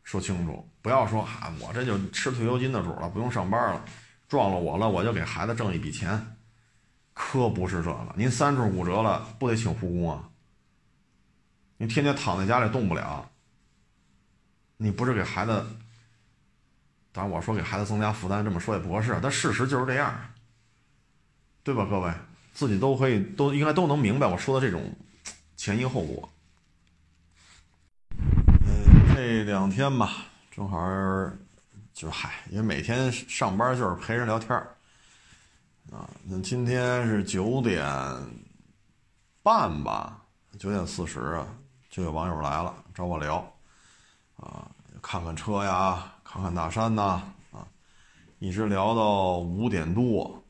说清楚。不要说啊，我这就吃退休金的主了，不用上班了，撞了我了，我就给孩子挣一笔钱。可不是这个，您三处骨折了，不得请护工啊？你天天躺在家里动不了，你不是给孩子？当然，我说给孩子增加负担，这么说也不合适，但事实就是这样。对吧，各位，自己都可以，都应该都能明白我说的这种前因后果。嗯，这两天吧，正好就嗨，因为每天上班就是陪人聊天啊。那今天是九点半吧，九点四十啊，就有网友来了找我聊，啊，看看车呀，看看大山呐，啊，一直聊到五点多，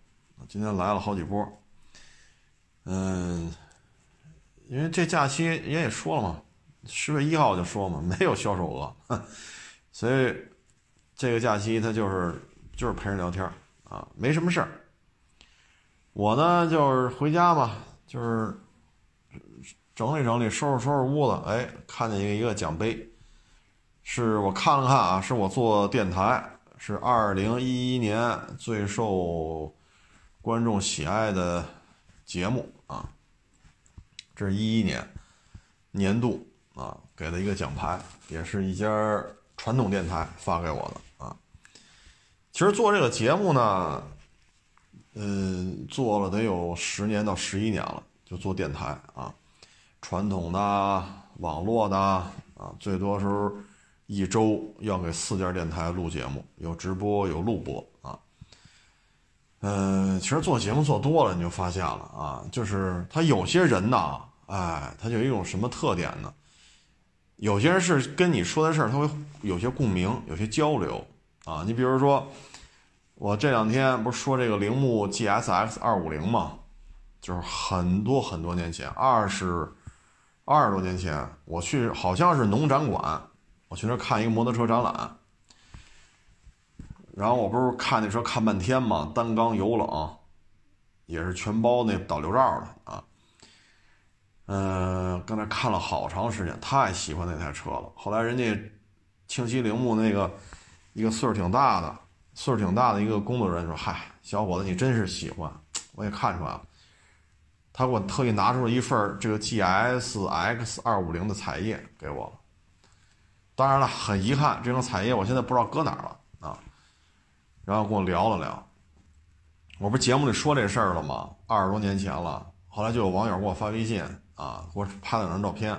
今天来了好几波，嗯，因为这假期人家也说了嘛，十月一号就说嘛，没有销售额，所以这个假期他就是就是陪人聊天啊，没什么事儿。我呢就是回家嘛，就是整理整理，收拾收拾屋子。哎，看见一个一个奖杯，是我看了看啊，是我做电台，是二零一一年最受观众喜爱的节目啊。这是一一年年度啊给的一个奖牌，也是一家传统电台发给我的啊。其实做这个节目呢。嗯，做了得有十年到十一年了，就做电台啊，传统的、网络的啊，最多时候一周要给四家电台录节目，有直播有录播啊。嗯，其实做节目做多了，你就发现了啊，就是他有些人呢，哎，他就有一种什么特点呢？有些人是跟你说的事儿，他会有些共鸣，有些交流啊。你比如说。我这两天不是说这个铃木 GSX 二五零吗？就是很多很多年前，二十二十多年前，我去好像是农展馆，我去那看一个摩托车展览，然后我不是看那车看半天嘛，单缸油冷，也是全包那导流罩的啊，嗯，跟那看了好长时间，太喜欢那台车了。后来人家清晰铃木那个一个岁数挺大的。岁数挺大的一个工作人员说：“嗨，小伙子，你真是喜欢，我也看出来了。他给我特意拿出了一份这个 GSX 二五零的彩页给我了。当然了，很遗憾，这张彩页我现在不知道搁哪儿了啊。然后跟我聊了聊，我不是节目里说这事儿了吗？二十多年前了。后来就有网友给我发微信啊，给我拍了两张照片，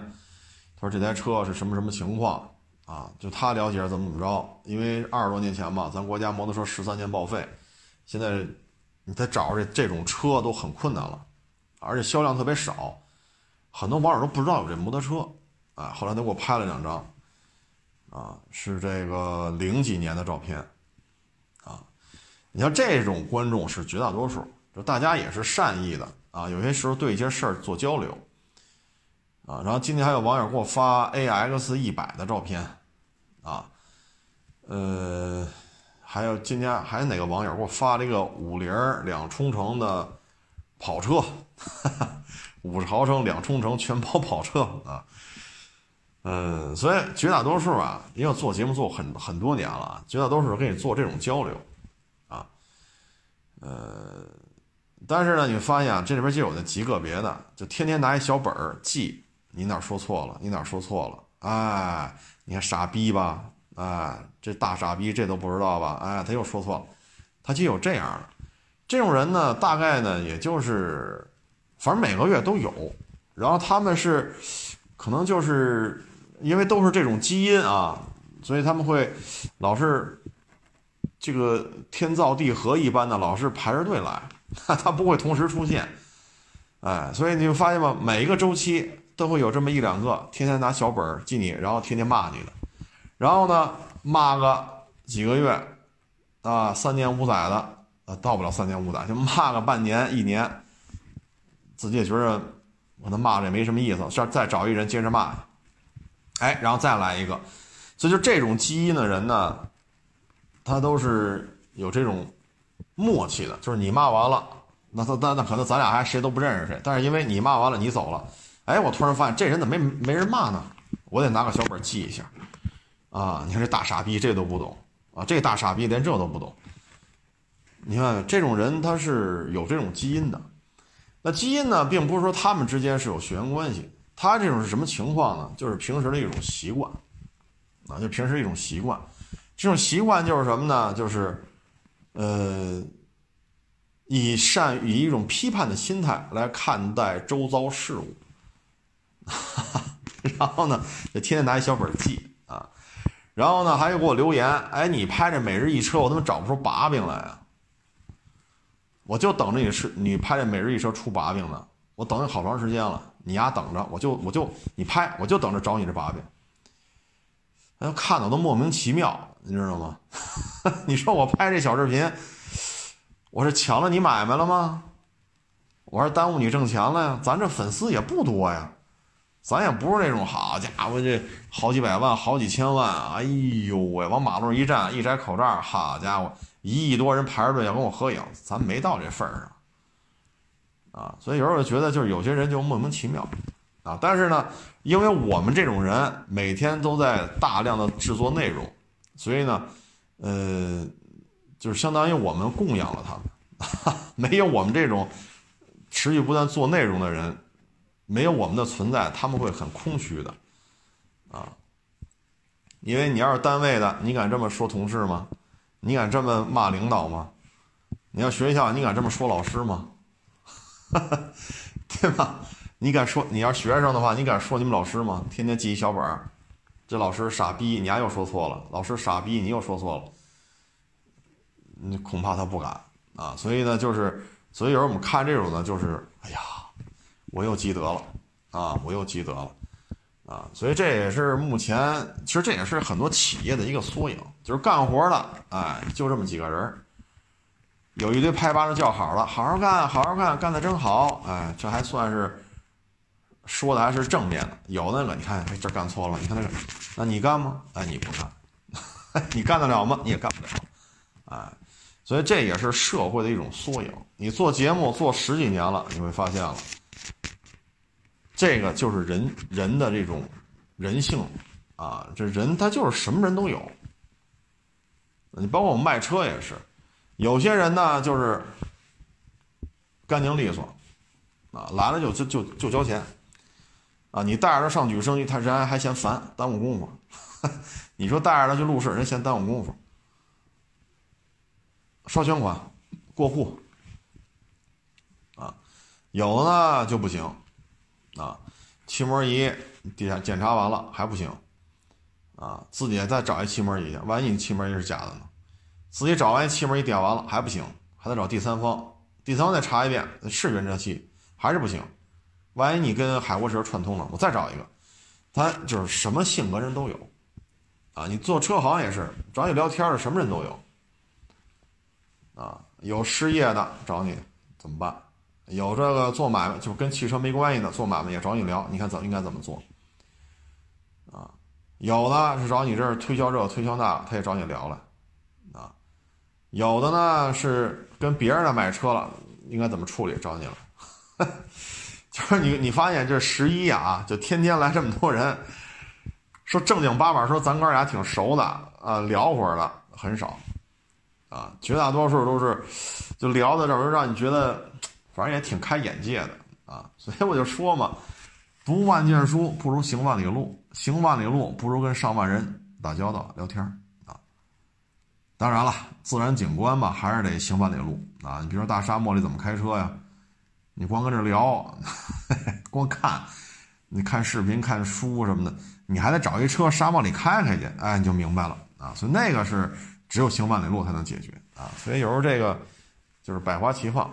他说这台车是什么什么情况。”啊，就他了解怎么怎么着，因为二十多年前嘛，咱国家摩托车十三年报废，现在你再找这这种车都很困难了，而且销量特别少，很多网友都不知道有这摩托车，啊，后来他给我拍了两张，啊，是这个零几年的照片，啊，你像这种观众是绝大多数，就大家也是善意的啊，有些时候对一些事儿做交流。啊，然后今天还有网友给我发 A X 一百的照片，啊，呃，还有今天还有哪个网友给我发了一个五菱两冲程的跑车，哈 哈五十毫升两冲程全包跑车啊，嗯，所以绝大多数啊，因为做节目做很很多年了，绝大多数跟你做这种交流，啊，呃，但是呢，你发现啊，这里边就有那极个别的，就天天拿一小本儿记。你哪说错了？你哪说错了？哎，你看傻逼吧？哎，这大傻逼，这都不知道吧？哎，他又说错了，他就有这样的，这种人呢，大概呢，也就是，反正每个月都有，然后他们是，可能就是因为都是这种基因啊，所以他们会老是这个天造地合一般的，老是排着队来，他不会同时出现，哎，所以你就发现吧，每一个周期。都会有这么一两个天天拿小本儿记你，然后天天骂你的，然后呢骂个几个月，啊三年五载的，呃到不了三年五载，就骂个半年一年，自己也觉得我他骂这也没什么意思，再再找一人接着骂，哎，然后再来一个，所以就这种基因的人呢，他都是有这种默契的，就是你骂完了，那他那那可能咱俩还谁都不认识谁，但是因为你骂完了你走了。哎，我突然发现这人怎么没没人骂呢？我得拿个小本记一下。啊，你看这大傻逼，这都不懂啊！这大傻逼连这都不懂。你看这种人，他是有这种基因的。那基因呢，并不是说他们之间是有血缘关系。他这种是什么情况呢？就是平时的一种习惯啊，就平时一种习惯。这种习惯就是什么呢？就是呃，以善以一种批判的心态来看待周遭事物。然后呢，就天天拿一小本记啊，然后呢，还有给我留言，哎，你拍这每日一车，我他妈找不出把柄来啊！我就等着你是，你拍这每日一车出把柄呢，我等你好长时间了，你丫等着，我就我就你拍，我就等着找你这把柄。哎，看的都莫名其妙，你知道吗？你说我拍这小视频，我是抢了你买卖了吗？我是耽误你挣钱了呀？咱这粉丝也不多呀，咱也不是那种好家伙这好几百万、好几千万，哎呦喂，往马路一站，一摘口罩，好家伙，一亿多人排着队要跟我合影，咱没到这份儿上。啊，所以有时候我觉得，就是有些人就莫名其妙，啊，但是呢，因为我们这种人每天都在大量的制作内容，所以呢，呃，就是相当于我们供养了他们，没有我们这种持续不断做内容的人，没有我们的存在，他们会很空虚的，啊，因为你要是单位的，你敢这么说同事吗？你敢这么骂领导吗？你要学校，你敢这么说老师吗？对吧？你敢说你要学生的话，你敢说你们老师吗？天天记一小本儿，这老师傻逼，你丫又说错了；老师傻逼，你又说错了。你恐怕他不敢啊。所以呢，就是，所以有时候我们看这种呢，就是，哎呀，我又积德了啊，我又积德了啊。所以这也是目前，其实这也是很多企业的一个缩影，就是干活的，哎，就这么几个人。有一堆拍巴掌叫好了，好好干，好好干，干的真好，哎，这还算是说的还是正面的。有那个，你看这干错了，你看那个，那你干吗？哎，你不干，你干得了吗？你也干不了，哎，所以这也是社会的一种缩影。你做节目做十几年了，你会发现了，这个就是人人的这种人性啊，这人他就是什么人都有。你包括我们卖车也是。有些人呢，就是干净利索，啊，来了就就就就交钱，啊，你带着他上举升，他人还嫌烦，耽误功夫。你说带着他去录视，人嫌耽误功夫。刷全款，过户，啊，有的呢就不行，啊，漆膜仪底下检查完了还不行，啊，自己再找一漆膜仪去，万一你漆膜仪是假的呢？自己找完气门一点完了还不行，还得找第三方，第三方再查一遍是原车漆还是不行。万一你跟海沃石串通了，我再找一个。他就是什么性格人都有，啊，你做车行也是找你聊天的什么人都有，啊，有失业的找你怎么办？有这个做买卖就跟汽车没关系的做买卖也找你聊，你看怎应该怎么做？啊，有的是找你这儿推销这推销那，他也找你聊了。啊有的呢是跟别人的买车了，应该怎么处理？找你了，就是你你发现这十一啊，就天天来这么多人，说正经八百说咱哥俩挺熟的啊，聊会儿的很少，啊，绝大多数都是就聊到这儿，让你觉得反正也挺开眼界的啊，所以我就说嘛，读万卷书不如行万里路，行万里路不如跟上万人打交道聊天啊。当然了，自然景观吧，还是得行万里路啊！你比如说大沙漠里怎么开车呀？你光跟这聊，光看，你看视频、看书什么的，你还得找一车沙漠里开开去，哎，你就明白了啊！所以那个是只有行万里路才能解决啊！所以有时候这个就是百花齐放。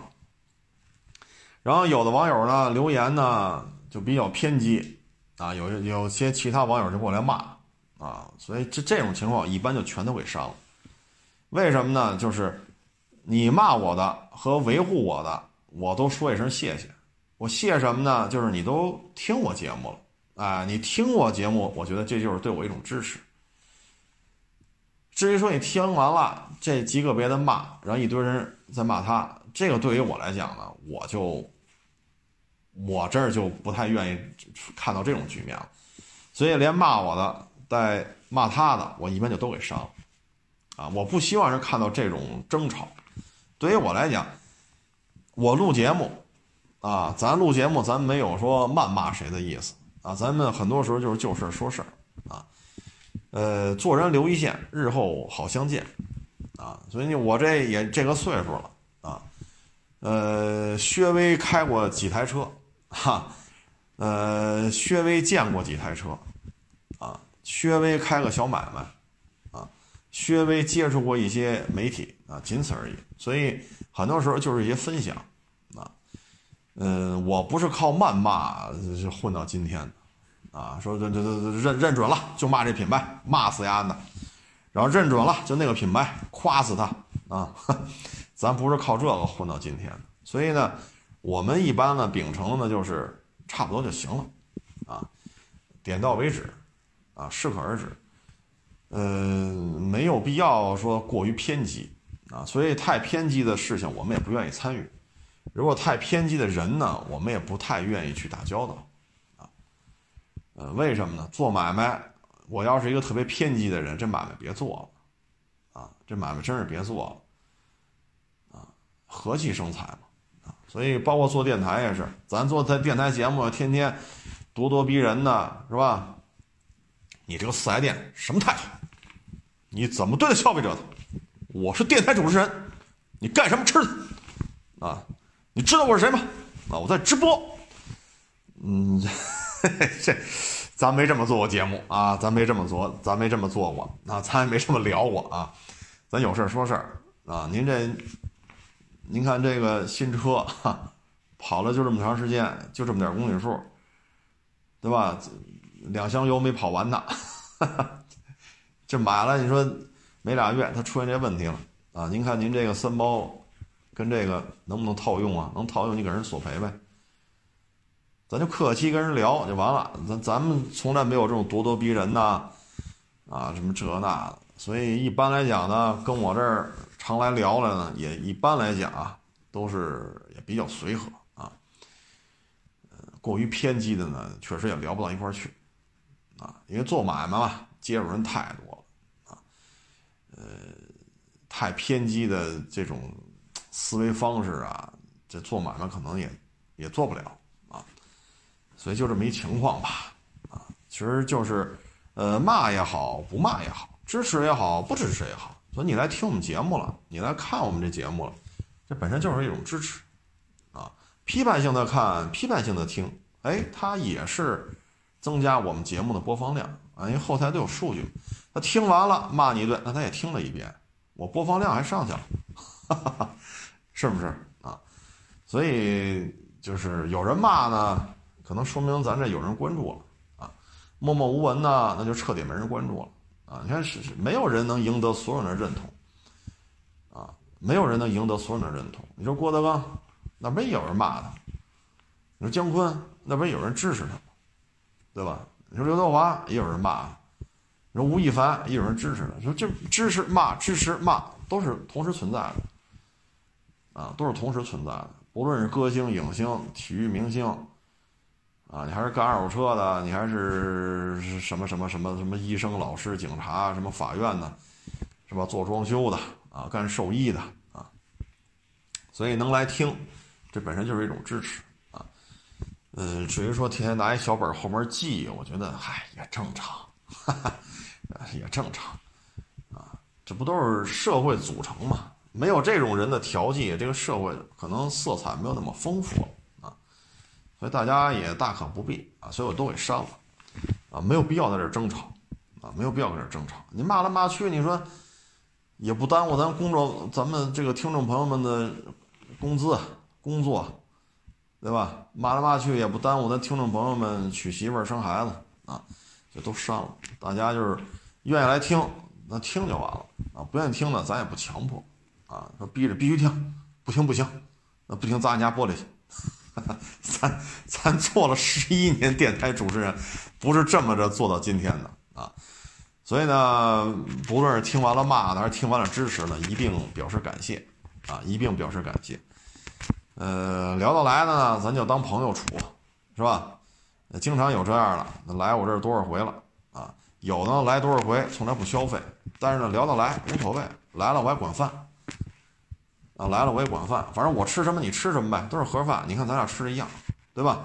然后有的网友呢留言呢就比较偏激啊，有有些其他网友就过来骂啊，所以这这种情况一般就全都给删了。为什么呢？就是你骂我的和维护我的，我都说一声谢谢。我谢什么呢？就是你都听我节目了，哎，你听我节目，我觉得这就是对我一种支持。至于说你听完了这极个别的骂，然后一堆人在骂他，这个对于我来讲呢，我就我这儿就不太愿意看到这种局面了。所以连骂我的带骂他的，我一般就都给删了。啊，我不希望是看到这种争吵。对于我来讲，我录节目，啊，咱录节目，咱没有说谩骂谁的意思啊。咱们很多时候就是就事说事儿啊。呃，做人留一线，日后好相见啊。所以我这也这个岁数了。呃，薛微开过几台车，哈，呃，薛微见过几台车，啊，薛微开个小买卖。啊薛微接触过一些媒体啊，仅此而已。所以很多时候就是一些分享啊。嗯，我不是靠谩骂混到今天的，啊，说这这这认认准了就骂这品牌，骂死丫的，然后认准了就那个品牌，夸死他啊，咱不是靠这个混到今天的，所以呢，我们一般呢秉承的呢就是差不多就行了，啊，点到为止，啊，适可而止，嗯，没有必要说过于偏激。啊，所以太偏激的事情我们也不愿意参与。如果太偏激的人呢，我们也不太愿意去打交道。啊，呃，为什么呢？做买卖，我要是一个特别偏激的人，这买卖别做了。啊，这买卖真是别做了。和气生财嘛。啊，所以包括做电台也是，咱做在电台节目，天天咄咄逼人的是吧？你这个四 S 店什么态度？你怎么对待消费者的？我是电台主持人，你干什么吃的？啊，你知道我是谁吗？啊，我在直播。嗯，这咱没这么做过节目啊，咱没这么做，咱没这么做过啊，咱也没这么聊过啊。咱有事说事儿啊。您这，您看这个新车跑了就这么长时间，就这么点公里数，对吧？两箱油没跑完呢。这买了，你说？没俩月，它出现这问题了啊！您看您这个三包，跟这个能不能套用啊？能套用你给人索赔呗。咱就客气跟人聊就完了。咱咱们从来没有这种咄咄逼人呐，啊什么这那的。所以一般来讲呢，跟我这儿常来聊了呢，也一般来讲啊，都是也比较随和啊。过于偏激的呢，确实也聊不到一块儿去啊。因为做买卖嘛，接触人太多了啊。呃，太偏激的这种思维方式啊，这做买卖可能也也做不了啊，所以就这么一情况吧，啊，其实就是呃骂也好，不骂也好，支持也好，不支持也好，所以你来听我们节目了，你来看我们这节目了，这本身就是一种支持啊，批判性的看，批判性的听，哎，它也是增加我们节目的播放量啊，因为后台都有数据。他听完了骂你一顿，那他也听了一遍，我播放量还上去了，哈哈哈是不是啊？所以就是有人骂呢，可能说明咱这有人关注了啊。默默无闻呢，那就彻底没人关注了啊。你看，是是没有人能赢得所有人的认同啊，没有人能赢得所有人的认同。你说郭德纲，那不也有人骂他？你说姜昆，那不也有人支持他？对吧？你说刘德华，也有人骂。你说吴亦凡也有人支持的，说这支持骂支持骂都是同时存在的，啊，都是同时存在的。不论是歌星、影星、体育明星，啊，你还是干二手车的，你还是什么什么什么什么医生、老师、警察，什么法院的，是吧？做装修的啊，干兽医的啊，所以能来听，这本身就是一种支持啊。嗯，至于说天天拿一小本后面记，我觉得嗨也正常，哈哈。也正常，啊，这不都是社会组成嘛？没有这种人的调剂，这个社会可能色彩没有那么丰富，所以大家也大可不必啊，所以我都给删了，啊，没有必要在这争吵，啊，没有必要在这争吵。你骂来骂去，你说也不耽误咱工作，咱们这个听众朋友们的工资、工作，对吧？骂来骂去也不耽误咱听众朋友们娶媳妇儿、生孩子啊，就都删了。大家就是。愿意来听，那听就完了啊！不愿意听呢，咱也不强迫啊。说逼着必须听，不听不行，那不听砸你家玻璃去。咱咱做了十一年电台主持人，不是这么着做到今天的啊。所以呢，不论是听完了骂的，还是听完了支持的，一并表示感谢啊！一并表示感谢。呃，聊得来呢，咱就当朋友处，是吧？经常有这样的，来我这儿多少回了啊？有呢，来多少回从来不消费，但是呢聊得来无所谓，来了我还管饭，啊来了我也管饭，反正我吃什么你吃什么呗，都是盒饭，你看咱俩吃的一样，对吧？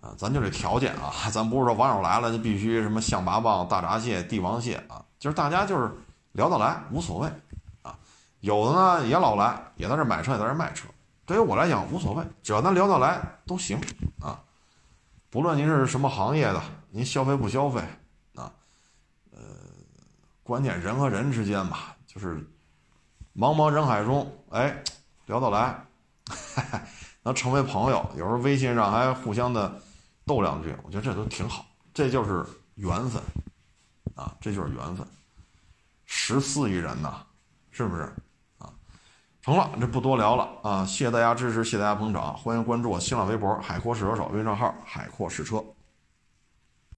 啊，咱就这条件啊，咱不是说网友来了就必须什么象拔蚌、大闸蟹、帝王蟹啊，就是大家就是聊得来无所谓，啊，有的呢也老来，也在这买车也在这卖车，对于我来讲无所谓，只要咱聊得来都行啊，不论您是什么行业的，您消费不消费啊？呃。关键人和人之间吧，就是茫茫人海中，哎，聊得来，然后成为朋友，有时候微信上还互相的逗两句，我觉得这都挺好，这就是缘分啊，这就是缘分。十四亿人呐，是不是啊？成了，这不多聊了啊！谢谢大家支持，谢谢大家捧场，欢迎关注我新浪微博“海阔试车手”微信账号“海阔试车”。